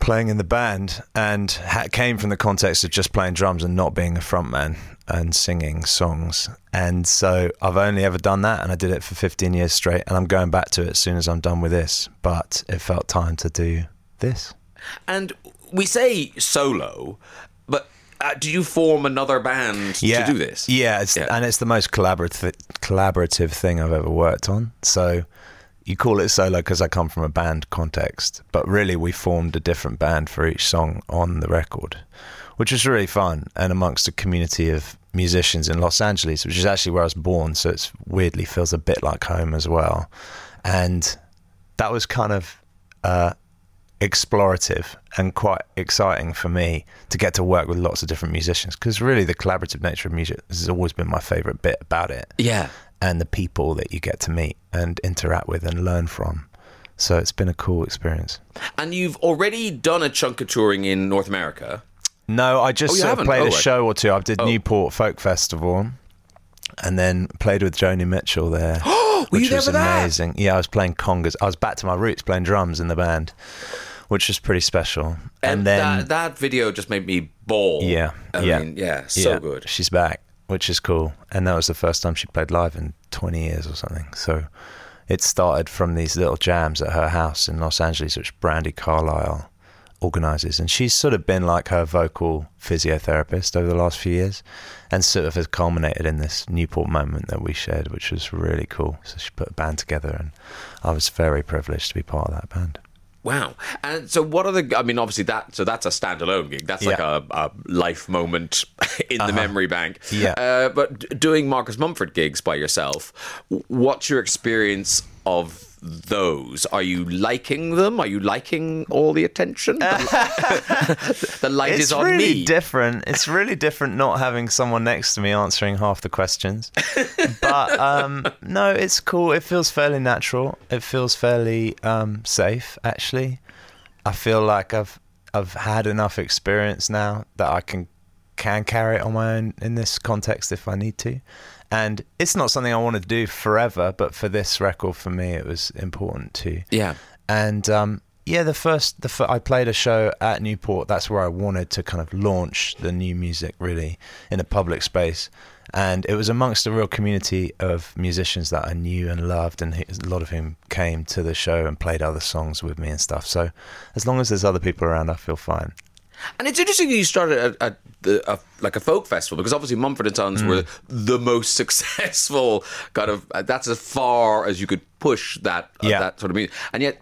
Playing in the band and ha- came from the context of just playing drums and not being a frontman and singing songs. And so I've only ever done that and I did it for 15 years straight. And I'm going back to it as soon as I'm done with this. But it felt time to do this. And we say solo, but uh, did you form another band to do this? Yeah, it's, Yeah. and it's the most collaborative collaborative thing I've ever worked on. So you call it solo because I come from a band context, but really we formed a different band for each song on the record, which was really fun and amongst a community of musicians in Los Angeles, which is actually where I was born. So it's weirdly feels a bit like home as well, and that was kind of. Uh, explorative and quite exciting for me to get to work with lots of different musicians because really the collaborative nature of music has always been my favorite bit about it Yeah. and the people that you get to meet and interact with and learn from so it's been a cool experience And you've already done a chunk of touring in North America. No i just Oh, you sort haven't? played Oh, a show or two i did Oh. newport folk festival and then played with Joni Mitchell there, (gasps) which was for that? amazing. Yeah, I was playing congas. I was back to my roots, playing drums in the band, which was pretty special. And, then that, that video just made me bawl. Yeah, I yeah, mean, yeah, so Yeah, good. She's back, which is cool, and that was the first time she played live in 20 years or something. So it started from these little jams at her house in Los Angeles, which Brandi Carlile organizes, and she's sort of been like her vocal physiotherapist over the last few years, and sort of has culminated in this Newport moment that we shared, which was really cool. So she put a band together, and I was very privileged to be part of that band. Wow. And so, what are the? I mean, obviously that. So that's a standalone gig. That's like a, a life moment (laughs) in the memory bank. Yeah. Uh, but doing Marcus Mumford gigs by yourself, what's your experience of those? Are you liking them? Are you liking all the attention? The, (laughs) the light it's is on really me. different. It's really different not having someone next to me answering half the questions. but um, no, it's cool. It feels fairly natural. It feels fairly um, safe, actually. I feel like I've I've had enough experience now that I can can carry it on my own in this context if I need to. And it's not something I want to do forever, but for this record, for me, it was important to. Yeah. And um, yeah, the first, the I played a show at Newport. That's where I wanted to kind of launch the new music really in a public space. And it was amongst a real community of musicians that I knew and loved, and a lot of whom came to the show and played other songs with me and stuff. So, as long as there's other people around, I feel fine. And it's interesting you started at, the, a, like a folk festival because obviously Mumford and Sons were the most (laughs) successful kind of. uh, That's as far as you could push that uh, Yeah. that sort of music. And yet,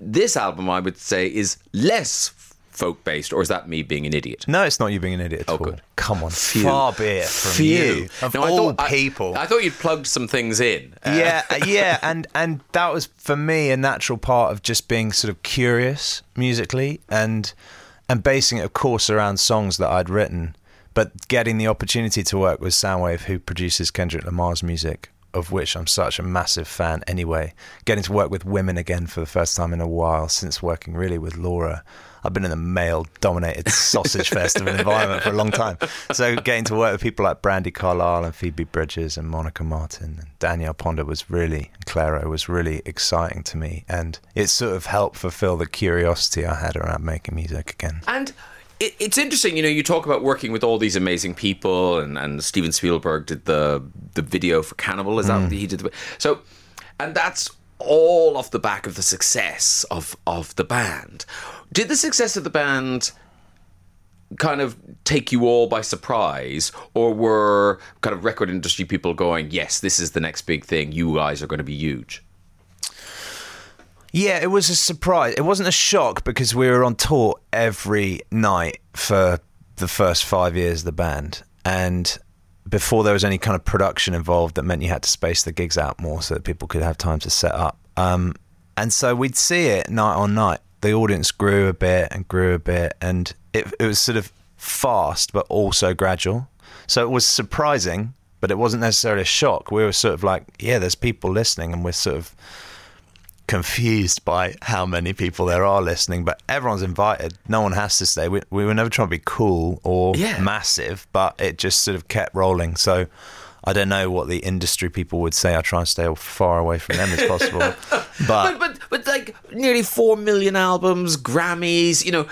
this album I would say is less folk based, or is that me being an idiot? No, it's not you being an idiot Oh, all. good. Come on, Phew. far be it from Phew. you of No, I all thought- people. I, thought you'd plugged some things in. Uh, yeah, uh, (laughs) yeah, and and that was for me a natural part of just being sort of curious musically and and basing it, of course, around songs that I'd written, but getting the opportunity to work with Sounwave, who produces Kendrick Lamar's music, of which I'm such a massive fan. Anyway, getting to work with women again for the first time in a while since working really with Laura. I've been in a male-dominated sausage festival environment for a long time. So getting to work with people like Brandi Carlile and Phoebe Bridgers and Monica Martin and Danielle Ponder was really, and Clairo was really exciting to me, and it sort of helped fulfill the curiosity I had around making music again. And it, it's interesting, you know, you talk about working with all these amazing people, and, and Steven Spielberg did the the video for Cannibal. Is that what he did? The, so, and that's all off the back of the success of of the band. Did the success of the band kind of take you all by surprise, or were kind of record industry people going, "Yes, this is the next big thing. You guys are going to be huge." Yeah, it was a surprise. It wasn't a shock because we were on tour every night for the first five years of the band. And before there was any kind of production involved, that meant you had to space the gigs out more so that people could have time to set up. Um, and so we'd see it night on night. The audience grew a bit and grew a bit, and it, it was sort of fast but also gradual. So it was surprising, but it wasn't necessarily a shock. We were sort of like, yeah, there's people listening, and we're sort of confused by how many people there are listening, but everyone's invited. No one has to stay. We, we were never trying to be cool or Yeah. massive, but it just sort of kept rolling. So I don't know what the industry people would say. I try and stay as far away from them as possible. But (laughs) But but but like nearly four million albums, Grammys. You know,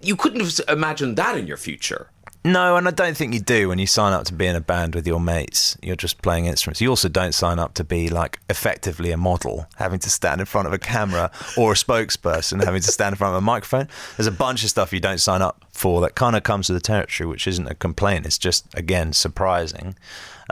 you couldn't have imagined that in your future. no, and I don't think you do when you sign up to be in a band with your mates. You're just playing instruments. You also don't sign up to be like effectively a model, having to stand in front of a camera, or a spokesperson, having to stand in front of a microphone. There's a bunch of stuff you don't sign up for that kind of comes with the territory, which isn't a complaint. It's just again surprising,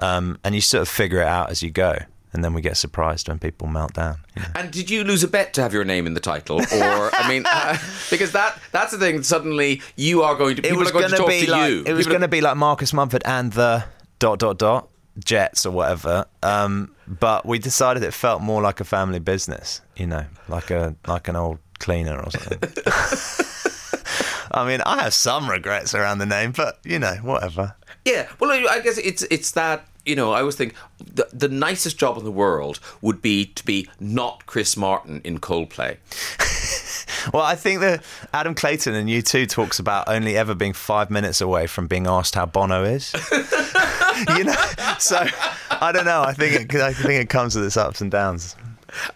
um, and you sort of figure it out as you go. And then we get surprised when people melt down. you know. And did you lose a bet to have your name in the title, or I mean, uh, (laughs) (laughs) because that that's the thing. Suddenly, you are going to people are going to be to like, you. It was going to be like Marcus Mumford and the dot dot dot Jets or whatever. Um, but we decided it felt more like a family business, you know, like a like an old cleaner or something. (laughs) I mean, I have some regrets around the name, but you know, whatever. Yeah, well, I guess it's it's that you know. I always think the the nicest job in the world would be to be not Chris Martin in Coldplay. (laughs) Well, I think that Adam Clayton and U2 talks about only ever being five minutes away from being asked how Bono is. (laughs) you know, so I don't know. I think it, I think it comes with its ups and downs.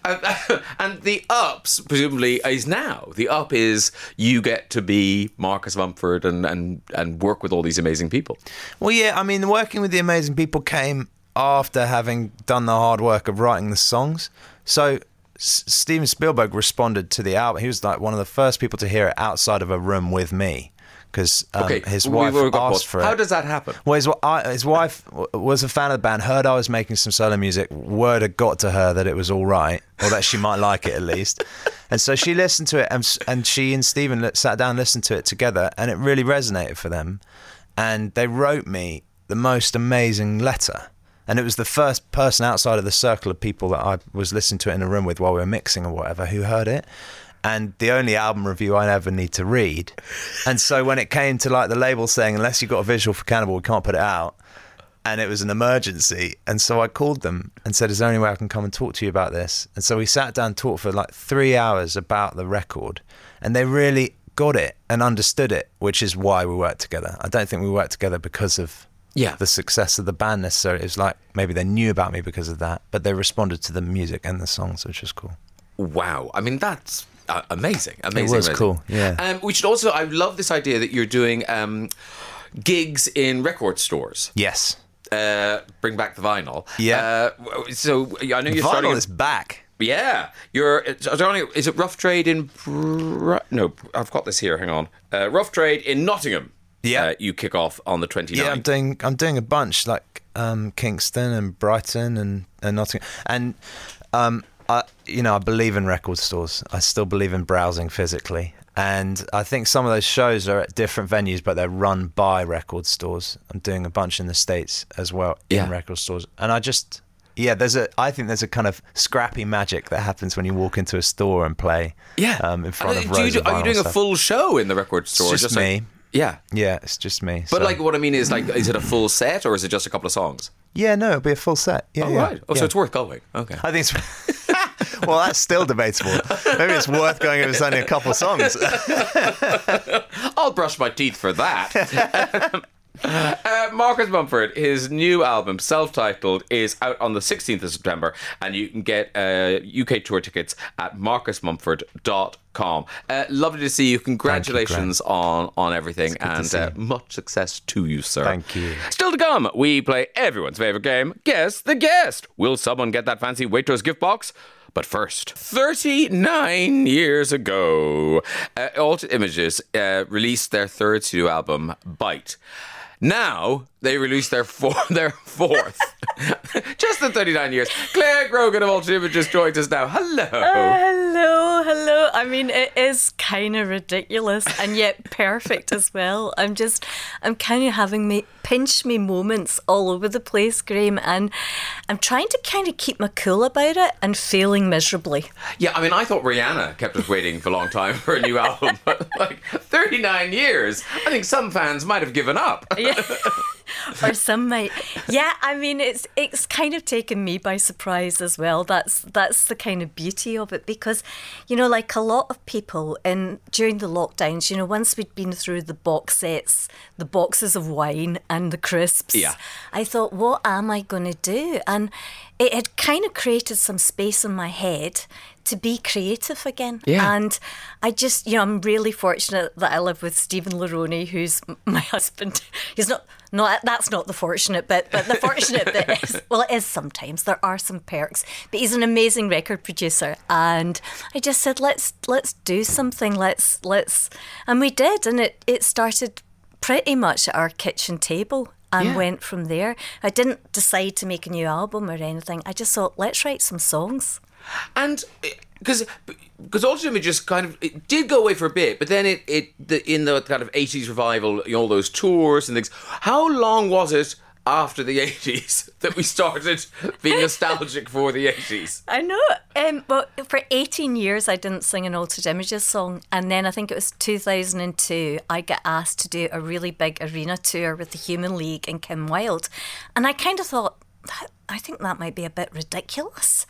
(laughs) And, the ups presumably is now. The up is you get to be Marcus Mumford and and and work with all these amazing people. Well, yeah, I mean, working with the amazing people came after having done the hard work of writing the songs. So S- Steven Spielberg responded to the album. He was like one of the first people to hear it outside of a room with me because um, Okay, his wife we've asked for it. How does that happen? Well, his, I, his wife was a fan of the band, heard I was making some solo music. Word had got to her that it was all right, or that she might like it at least. (laughs) And so she listened to it, and, and she and Stephen sat down and listened to it together, and it really resonated for them. And they wrote me the most amazing letter. And it was the first person outside of the circle of people that I was listening to it in a room with while we were mixing or whatever who heard it. And the only album review I ever need to read. And so when it came to like the label saying, unless you've got a visual for Cannibal, we can't put it out, and it was an emergency. And so I called them and said, "Is there any way I can come and talk to you about this?" And so we sat down and talked for like three hours about the record, and they really got it and understood it, which is why we worked together. I don't think we worked together because of Yeah. the success of the band necessarily. It was like maybe they knew about me because of that, but they responded to the music and the songs, which was cool. Wow. I mean, that's uh, amazing. Amazing. was amazing. cool, yeah. Um, we should also, I love this idea that you're doing um, gigs in record stores. Yes, Uh, bring back the vinyl. Yeah. Uh, so I know you're starting. vinyl a- is back. Yeah, you're. I don't know, is it Rough Trade in? Br- no, I've got this here. Hang on. Uh, Rough Trade in Nottingham. Yeah. Uh, you kick off on the 29th. Yeah, I'm doing I'm doing a bunch like um, Kingston and Brighton and, and Nottingham and um, I you know I believe in record stores. I still believe in browsing physically, and I think some of those shows are at different venues, but they're run by record stores. I'm doing a bunch in the states as well Yeah. in record stores, and I just yeah, there's a I think there's a kind of scrappy magic that happens when you walk into a store and play yeah. um, in front of rows do- Are you doing a full show in the record store? It's just like- me. yeah. Yeah, it's just me. But so- like, what I mean is, like, is it a full set or is it just a couple of songs? Yeah, no, it'll be a full set. Yeah, Oh, yeah, right. Oh, so it's worth going. Okay. I think it's. (laughs) well, that's still debatable. Maybe it's worth going if it's only a couple songs. (laughs) I'll brush my teeth for that. (laughs) Uh, Marcus Mumford, his new album, self-titled, is out on the 16th of September, and you can get uh, UK tour tickets at marcusmumford.com. Uh, lovely to see you. Congratulations on, on everything, and uh, much success to you, sir. Thank you. Still to come, we play everyone's favourite game, Guess the Guest. Will someone get that fancy Waitrose gift box? But first, 39 years ago, uh, Altered Images uh, released their third studio album, Bite. Now they released their four, (laughs) their fourth. (laughs) Just in 39 years. Clare Grogan of Altered Images joined us now. Hello. Uh, hello, hello. I mean, it is kind of ridiculous and yet perfect as well. I'm just, I'm kind of having me pinch me moments all over the place, Graham, and I'm trying to kind of keep my cool about it and failing miserably. Yeah, I mean, I thought Rihanna kept us waiting for a long time for a new album, but like 39 years, I think some fans might have given up. Yeah. (laughs) (laughs) or some might. Yeah, I mean it's it's kind of taken me by surprise as well. That's that's the kind of beauty of it because, you know, like a lot of people in during the lockdowns, you know, once we'd been through the box sets, the boxes of wine and the crisps, Yeah. I thought, what am I going to do? And it had kind of created some space in my head to be creative again. Yeah. And I just, you know, I'm really fortunate that I live with Stephen Lironi, who's my (laughs) husband. He's not, not that's not the fortunate bit, but the fortunate bit is, (laughs) well, it is sometimes. There are some perks, but he's an amazing record producer. And I just said, let's let's do something. Let's let's, and we did, and it it started pretty much at our kitchen table and Yeah. went from there. I didn't decide to make a new album or anything. I just thought, let's write some songs. And because because Altered Images kind of it did go away for a bit, but then it it the, in the kind of 80s revival, you know, all those tours and things. How long was it after the (laughs) 80s that we started being nostalgic for the 80s? (laughs) I know. Um, but for 18 years, I didn't sing an Altered Images song. And then I think it was 2002, I got asked to do a really big arena tour with the Human League and Kim Wilde. And I kind of thought, "That- I think that might be a bit ridiculous.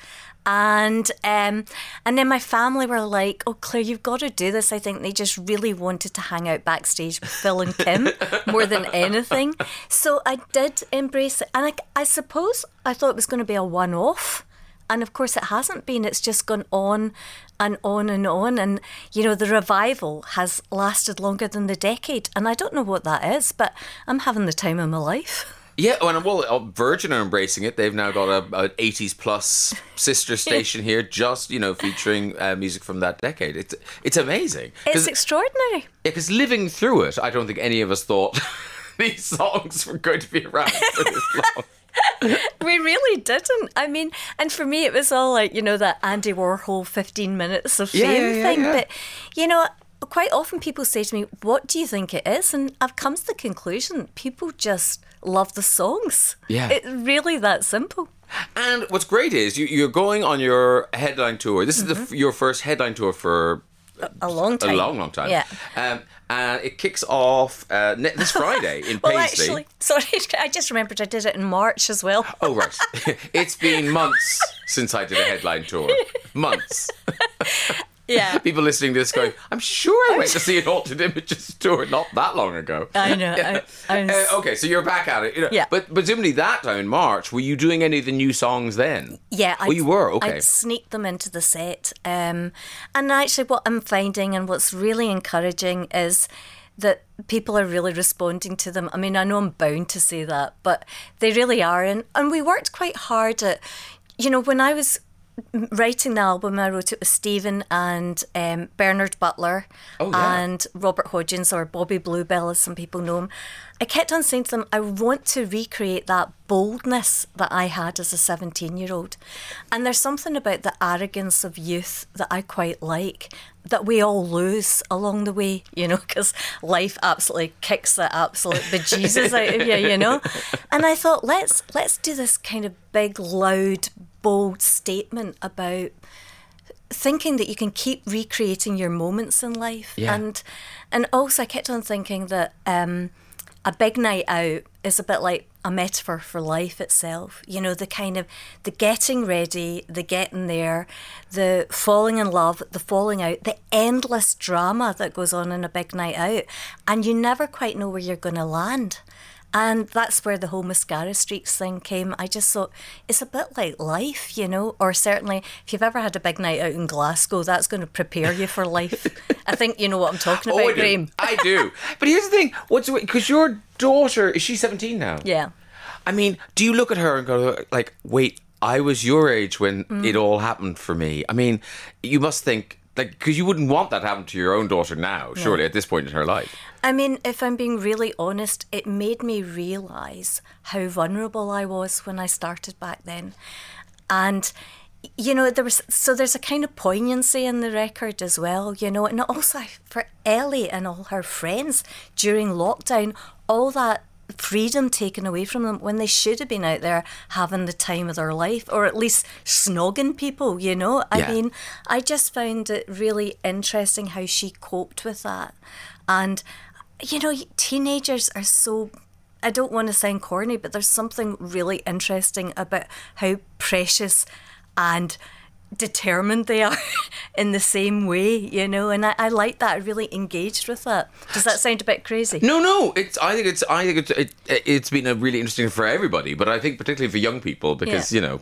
And um, and then my family were like, "Oh, Clare, you've got to do this." I think they just really wanted to hang out backstage with Phil and Kim (laughs) more than anything. So I did embrace it, and I, I suppose I thought it was going to be a one-off. And of course, it hasn't been. It's just gone on and on and on. And, you know, the revival has lasted longer than the decade. And I don't know what that is, but I'm having the time of my life. Yeah, and well, uh, Virgin are embracing it. They've now got a, a 80s plus sister (laughs) station here, just you know, featuring uh, music from that decade. It's it's amazing. It's extraordinary. Yeah, because living through it, I don't think any of us thought (laughs) these songs were going to be around for this (laughs) long. We really didn't. I mean, and for me, it was all like, you know, that Andy Warhol 15 minutes of fame Yeah, yeah, thing. But, you know, quite often people say to me, What do you think it is? And I've come to the conclusion people just love the songs. Yeah. It's really that simple. And what's great is you, you're going on your headline tour. This is the, your first headline tour for a long time. a long, long time. Yeah. Um, and it kicks off uh, this Friday in (laughs) Well, Paisley. actually, sorry, (laughs) I just remembered I did it in March as well. Oh right, (laughs) it's been months since I did a headline tour. Months. Yeah. (laughs) People listening to this going, (laughs) I'm sure I went to see an Altered Images tour not that long ago. I know. I, I Uh, okay, so you're back at it. You know, Yeah. But presumably that time in March, were you doing any of the new songs then? Yeah, Oh, you were? Okay. I'd sneak them into the set. Um, and actually, what I'm finding and what's really encouraging is that people are really responding to them. I mean, I know I'm bound to say that, but they really are. And, and we worked quite hard at, you know, when I was writing the album, I wrote it with Stephen and um, Bernard Butler Oh, yeah. and Robert Hodgens, or Bobby Bluebell, as some people know him. I kept on saying to them, I want to recreate that boldness that I had as a 17 year old. And there's something about the arrogance of youth that I quite like. That we all lose along the way, you know, because life absolutely kicks the absolute bejesus out of you, you know. (laughs) And I thought, let's let's do this kind of big, loud, bold statement about thinking that you can keep recreating your moments in life. Yeah. and and also I kept on thinking that um, a big night out is a bit like a metaphor for life itself. You know the kind of the getting ready the getting there the falling in love the falling out the endless drama that goes on in a big night out. And you never quite know where you're going to land and that's where the whole mascara streaks thing came. I just thought it's a bit like life, you know, or certainly if you've ever had a big night out in Glasgow, that's going to prepare you for life. I think you know what I'm talking about, (laughs) oh, I do. Graham. I do. But here's the thing: what's because your daughter is she 17 now? Yeah. I mean, do you look at her and go like, "Wait, I was your age when Mm. it all happened for me"? I mean, you must think because you wouldn't want that to happen to your own daughter now, surely at this point in her life. I mean, if I'm being really honest, it made me realise how vulnerable I was when I started back then. And you know, there was so there's a kind of poignancy in the record as well, you know, and also for Ellie and all her friends during lockdown, all that freedom taken away from them when they should have been out there having the time of their life or at least snogging people, you know. I Yeah. mean, I just found it really interesting how she coped with that. And, you know, teenagers are so. I don't want to sound corny, but there's something really interesting about how precious and determined they are (laughs) in the same way, you know, and I, I like that. I really engaged with that. Does that sound a bit crazy? No, no. It's. I think it's. I think it's. It, it's been a really interesting for everybody, but I think particularly for young people because Yeah. you know,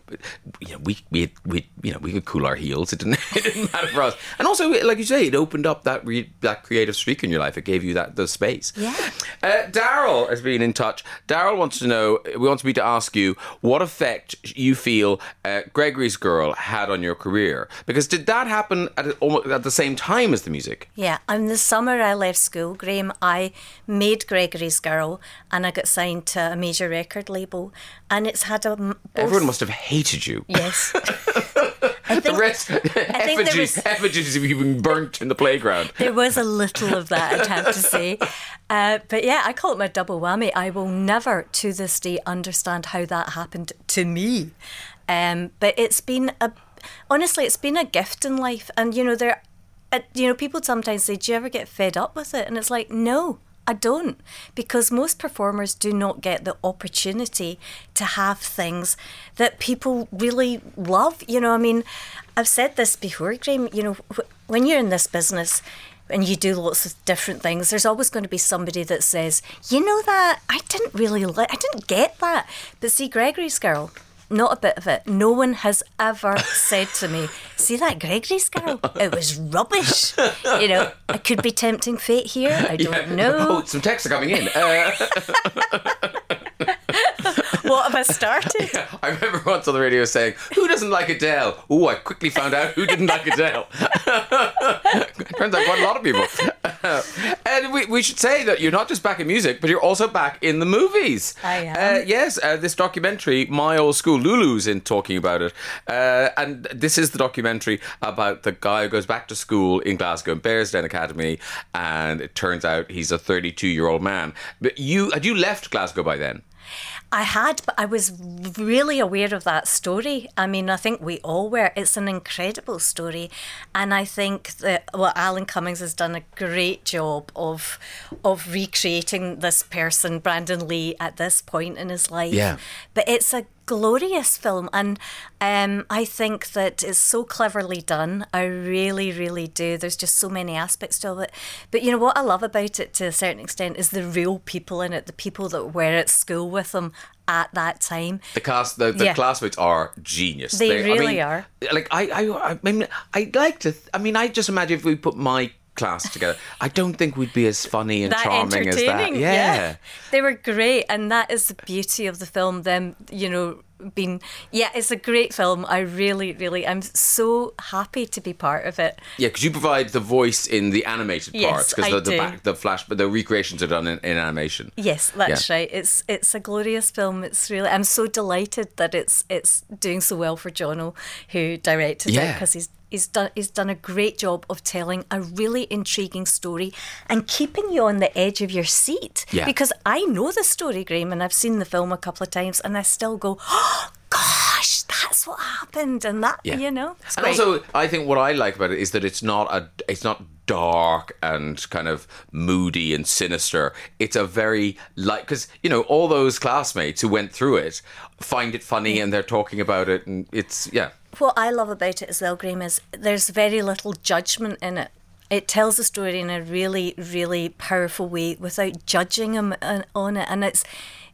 you know, we we we you know we could cool our heels. It didn't. (laughs) It didn't matter for us. And also, like you say, it opened up that re, that creative streak in your life. It gave you that the space. Yeah. Uh, Daryl has been in touch. Daryl wants to know. We wants me to ask you what effect you feel uh, Gregory's Girl had on your career because did that happen at almost at the same time as the music? Yeah, and the summer I left school, Graham, I made Gregory's Girl and I got signed to a major record label. And it's had a. both- Everyone must have hated you. Yes. (laughs) I The think rest, think there effigies, was- effigies of you being burnt in the playground. there was a little of that, I'd have to say. (laughs) Uh, but yeah, I call it my double whammy. I will never to this day understand how that happened to me. Um, but it's been a, honestly, it's been a gift in life. And, you know, there, uh, you know, people sometimes say, do you ever get fed up with it? And it's like, no. I don't, because most performers do not get the opportunity to have things that people really love. You know, I mean, I've said this before, Graham. You know, wh- when you're in this business and you do lots of different things, there's always going to be somebody that says, you know, that I didn't really like, I didn't get that. But see, Gregory's girl, not a bit of it. No one has ever said to me, see that Gregory's girl? It was rubbish. You know, I could be tempting fate here. I (laughs) don't know. Oh, some texts are coming in. Uh, (laughs) What have I started? (laughs) I remember once on the radio saying, "Who doesn't like Adele?" Oh, I quickly found out who didn't like Adele. (laughs) Turns out quite a lot of people. (laughs) and we, we should say that you're not just back in music, but you're also back in the movies. I am. Uh, yes, uh, this documentary, My Old School, Lulu's in talking about it, uh, and this is the documentary about the guy who goes back to school in Glasgow, in Bearsden Academy, and it turns out he's a 32 year old man. But you had you left Glasgow by then? I had, but I was really aware of that story. I mean, I think we all were. It's an incredible story, and I think that well, Alan Cummings has done a great job of of recreating this person, Brandon Lee, at this point in his life. Yeah. But it's a glorious film, and um, I think that it's so cleverly done. I really, really do. There's just so many aspects to it. But you know what I love about it to a certain extent is the real people in it, the people that were at school with them at that time. The cast, the, the Yeah. classmates are genius. They I really mean, are. Like I, I, I mean, I'd like to. th- I mean, I just imagine if we put my class together, I don't think we'd be as funny and that charming as that. entertaining. Yeah. They were great. And that is the beauty of the film, them, you know, being, yeah, it's a great film. I really, really, I'm so happy to be part of it. Yeah, because you provide the voice in the animated Yes, parts because the, the do. back, the flash, but the recreations are done in, in animation. Yes, that's Yeah. right. It's it's a glorious film. It's really I'm so delighted that it's it's doing so well for Jono, who directed it, because he's he's done he's done a great job of telling a really intriguing story and keeping you on the edge of your seat. Yeah. Because I know the story, Graham, and I've seen the film a couple of times, and I still go, oh gosh, that's what happened, and that Yeah. you know. And great. also, I think what I like about it is that it's not a, it's not dark and kind of moody and sinister. It's a very like because you know all those classmates who went through it find it funny and they're talking about it, and it's yeah. what I love about it as well, Graham, is there's very little judgment in it. It tells the story in a really, really powerful way without judging him on- uh, on it, and it's,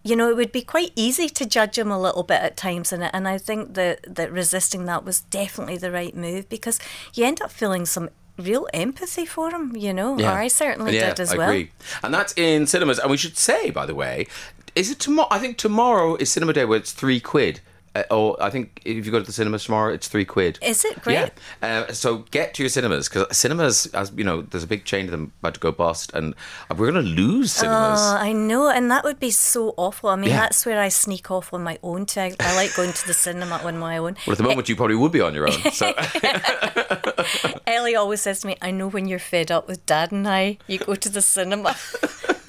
you know, it would be quite easy to judge him a little bit at times in it, and I think that that resisting that was definitely the right move because you end up feeling some real empathy for him, you know, or I certainly yeah, did as I well. Agree. And that's in cinemas. And we should say, by the way, is it tomorrow? I think tomorrow is cinema day where it's three quid. Uh, or I think if you go to the cinemas tomorrow, it's three quid. Is it great? Yeah. Uh, so get to your cinemas because cinemas, as you know, there's a big chain of them about to go bust, and we're going to lose cinemas. Oh, I know, and that would be so awful. I mean, Yeah. that's where I sneak off on my own too. I, I like going to the cinema on my own. well, at the moment, you probably would be on your own. So (laughs) Ellie always says to me, I know when you're fed up with dad and I, you go to the cinema. (laughs) (laughs)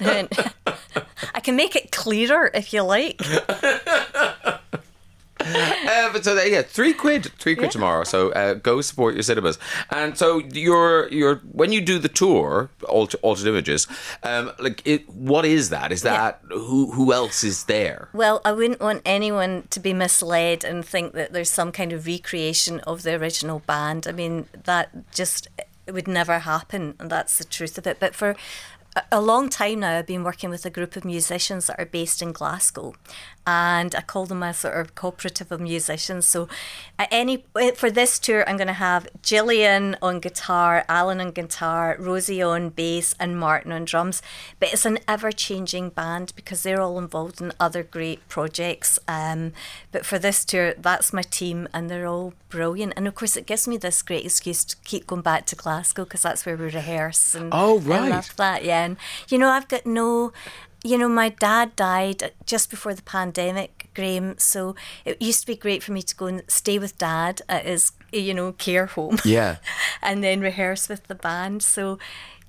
I can make it clearer if you like. Uh, but so yeah, three quid, three quid tomorrow. So uh, go support your cinemas. And so your your when you do the tour, altered, altered images, um, like it, what is that? Is that who who else is there? Well, I wouldn't want anyone to be misled and think that there's some kind of recreation of the original band. I mean, that just it would never happen, and that's the truth of it. But for a long time now, I've been working with a group of musicians that are based in Glasgow, and I call them a sort of cooperative of musicians. So, at any for this tour, I'm going to have Gillian on guitar, Alan on guitar, Rosie on bass, and Martin on drums. But it's an ever-changing band because they're all involved in other great projects. Um, but for this tour, that's my team, and they're all brilliant. And of course, it gives me this great excuse to keep going back to Glasgow because that's where we rehearse. And Oh, I right. love that. Yeah, and you know, I've got no. You know, my dad died just before the pandemic, Graham. So it used to be great for me to go and stay with dad at his, you know, care home. (laughs) Yeah. and then rehearse with the band. So,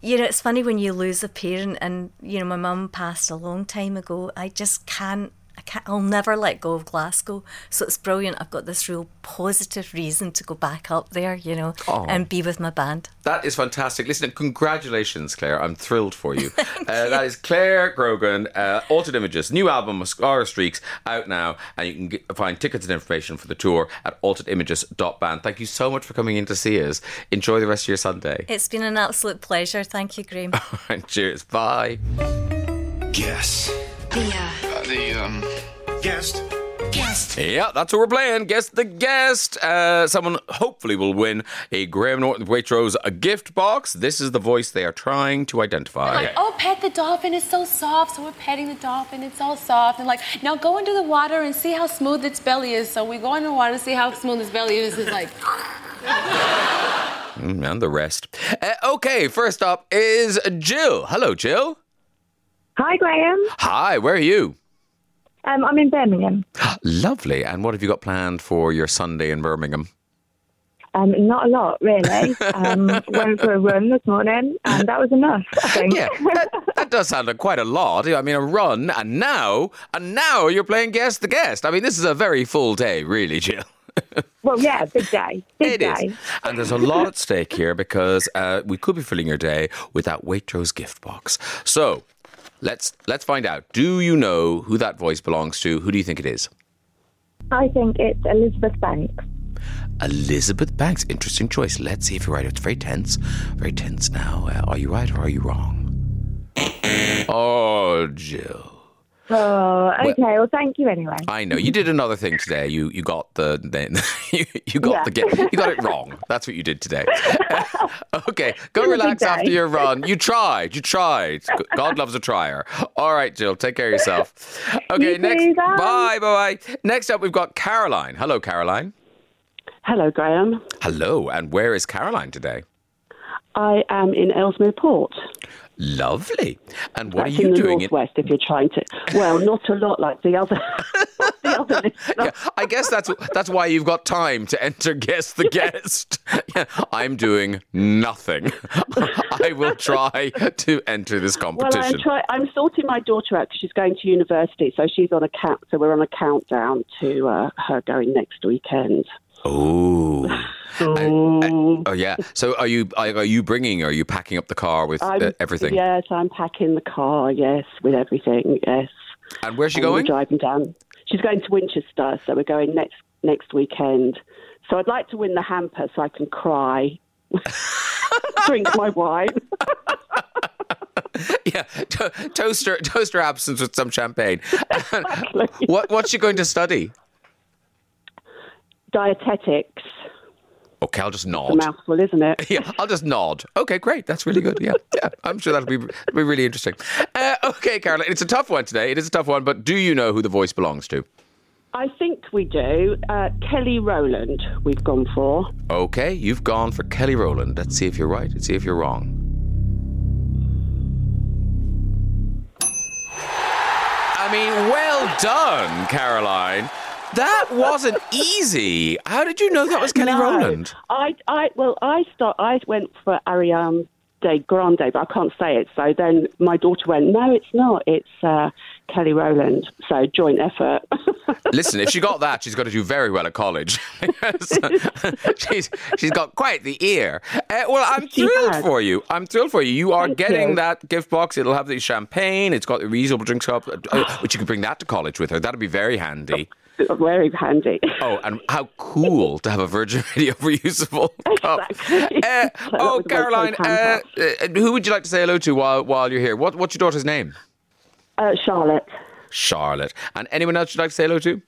you know, it's funny when you lose a parent, and you know, my mum passed a long time ago. I just can't. I can't, I'll never let go of Glasgow. So it's brilliant. I've got this real positive reason to go back up there, you know, and be with my band. That is fantastic. Listen, congratulations, Clare. I'm thrilled for you. (laughs) uh, that is Clare Grogan, uh, Altered Images, new album, Mascara Streaks, out now. And you can get, find tickets and information for the tour at alteredimages.band. Thank you so much for coming in to see us. Enjoy the rest of your Sunday. It's been an absolute pleasure. Thank you, Graham. (laughs) Cheers. Bye. Guess. The, uh, The, um, guest. Guest. Yeah, that's what we're playing. Guess the guest. Uh, someone hopefully will win a Graham Norton Waitrose a gift box. This is the voice they are trying to identify. Like, oh, pet the dolphin, it's so soft. So we're petting the dolphin, it's all soft. And like, now go into the water and see how smooth its belly is. So we go in the water to see how smooth its belly is. It's like, Mm, and the rest. Uh, okay, first up is Jill. Hello, Jill. Hi, Graham. Hi, where are you? Um, I'm in Birmingham. (gasps) Lovely. And what have you got planned for your Sunday in Birmingham? Um, not a lot, really. (laughs) Um, went for a run this morning, and that was enough. I think. Yeah, that, that does sound like quite a lot. I mean, a run, and now, and now you're playing guest the guest. I mean, this is a very full day, really, Jill. (laughs) well, yeah, big day, big It is. day. And there's a lot at stake here because uh, we could be filling your day with that Waitrose gift box. So let's let's find out. Do you know who that voice belongs to? Who do you think it is? I think it's Elizabeth Banks. Elizabeth Banks. Interesting choice. Let's see if you're right. It's very tense. Very tense now. Uh, are you right or are you wrong? Oh, Jill. Oh, okay. Well, thank you anyway. I know you did another thing today. You you got the, the (laughs) you, you got Yeah. the get you got it (laughs) wrong. That's what you did today. (laughs) okay, go It was a relax after your run. You tried. You tried. God loves a trier. All right, Jill. Take care of yourself. Okay, You next. too, bye. Bye. Bye. Bye. Next up, we've got Caroline. Hello, Caroline. Hello, Graham. Hello. And where is Caroline today? I am in Ellesmere Port. Lovely. And what That's are you in the doing? in- If you're trying to, well, not a lot like the other. (laughs) the other. (laughs) Yeah, I guess that's that's why you've got time to enter guess the guest. (laughs) Yeah, I'm doing nothing. I will try to enter this Well, I'm competition. try. I'm sorting my daughter out because she's going to university, so she's on a count. So we're on a countdown to uh, her going next weekend. Oh. (laughs) So Oh yeah. So are you are you bringing? Or are you packing up the car with uh, everything? Yes, I'm packing the car. Yes, with everything. Yes. And where's she And we're going? driving down. She's going to Winchester, so we're going next next weekend. So I'd like to win the hamper so I can cry, (laughs) drink my wine. (laughs) Yeah, to- toaster toaster absence with some champagne. what what's she going to study? Dietetics. Okay, I'll just nod. A nod. mouthful, isn't it? (laughs) Yeah, I'll just nod. Okay, great. That's really good. Yeah, (laughs) yeah. I'm sure that'll be, be really interesting. Uh, okay, Caroline, it's a tough one today. It is a tough one, but do you know who the voice belongs to? I think we do. Uh, Kelly Rowland, we've gone for. Okay, you've gone for Kelly Rowland. Let's see if you're right. Let's see if you're wrong. I mean, well done, Caroline. That wasn't easy. How did you know that was Kelly No. Rowland? I, I, well, I start. I went for Ariane de Grande, but I can't say it. So then my daughter went, "No, it's not. It's uh, Kelly Rowland." So joint effort. (laughs) Listen, if she got that, she's got to do very well at college. (laughs) (laughs) she's she's got quite the ear. Uh, well, I'm She thrilled has. for you. I'm thrilled for you. You are Thank getting you. that gift box. It'll have the champagne. It's got the reusable drinks cup, uh, (gasps) which you could bring that to college with her. That'd be very handy. (laughs) Very handy. Oh, and how cool to have a Virgin (laughs) Radio reusable cup. Exactly. (laughs) Uh, oh, Caroline, uh, who would you like to say hello to while while you're here? What what's your daughter's name? Uh, Charlotte. Charlotte. And anyone else you'd like to say hello to?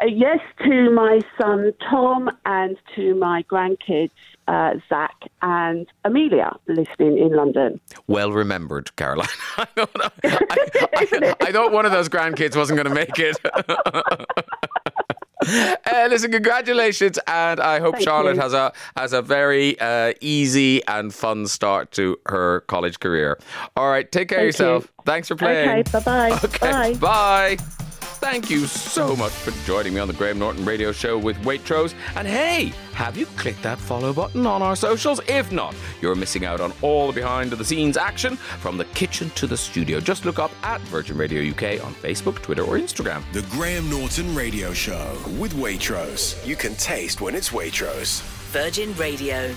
Uh, yes to my son Tom and to my grandkids uh, Zach and Amelia, listening in London. Well remembered, Caroline. (laughs) I thought, (laughs) I, I- I thought one of those grandkids wasn't going to make it. (laughs) Uh, listen, congratulations, and I hope Thank Charlotte you. has a has a very uh, easy and fun start to her college career. All right, take care of Thank you. yourself. Thanks for playing. Okay, bye-bye. Okay, Bye. bye. Thank you so much for joining me on the Graham Norton Radio Show with Waitrose. And hey, have you clicked that follow button on our socials? If not, you're missing out on all the behind the scenes action from the kitchen to the studio. Just look up at Virgin Radio UK on Facebook, Twitter, or Instagram. The Graham Norton Radio Show with Waitrose. You can taste when it's Waitrose. Virgin Radio.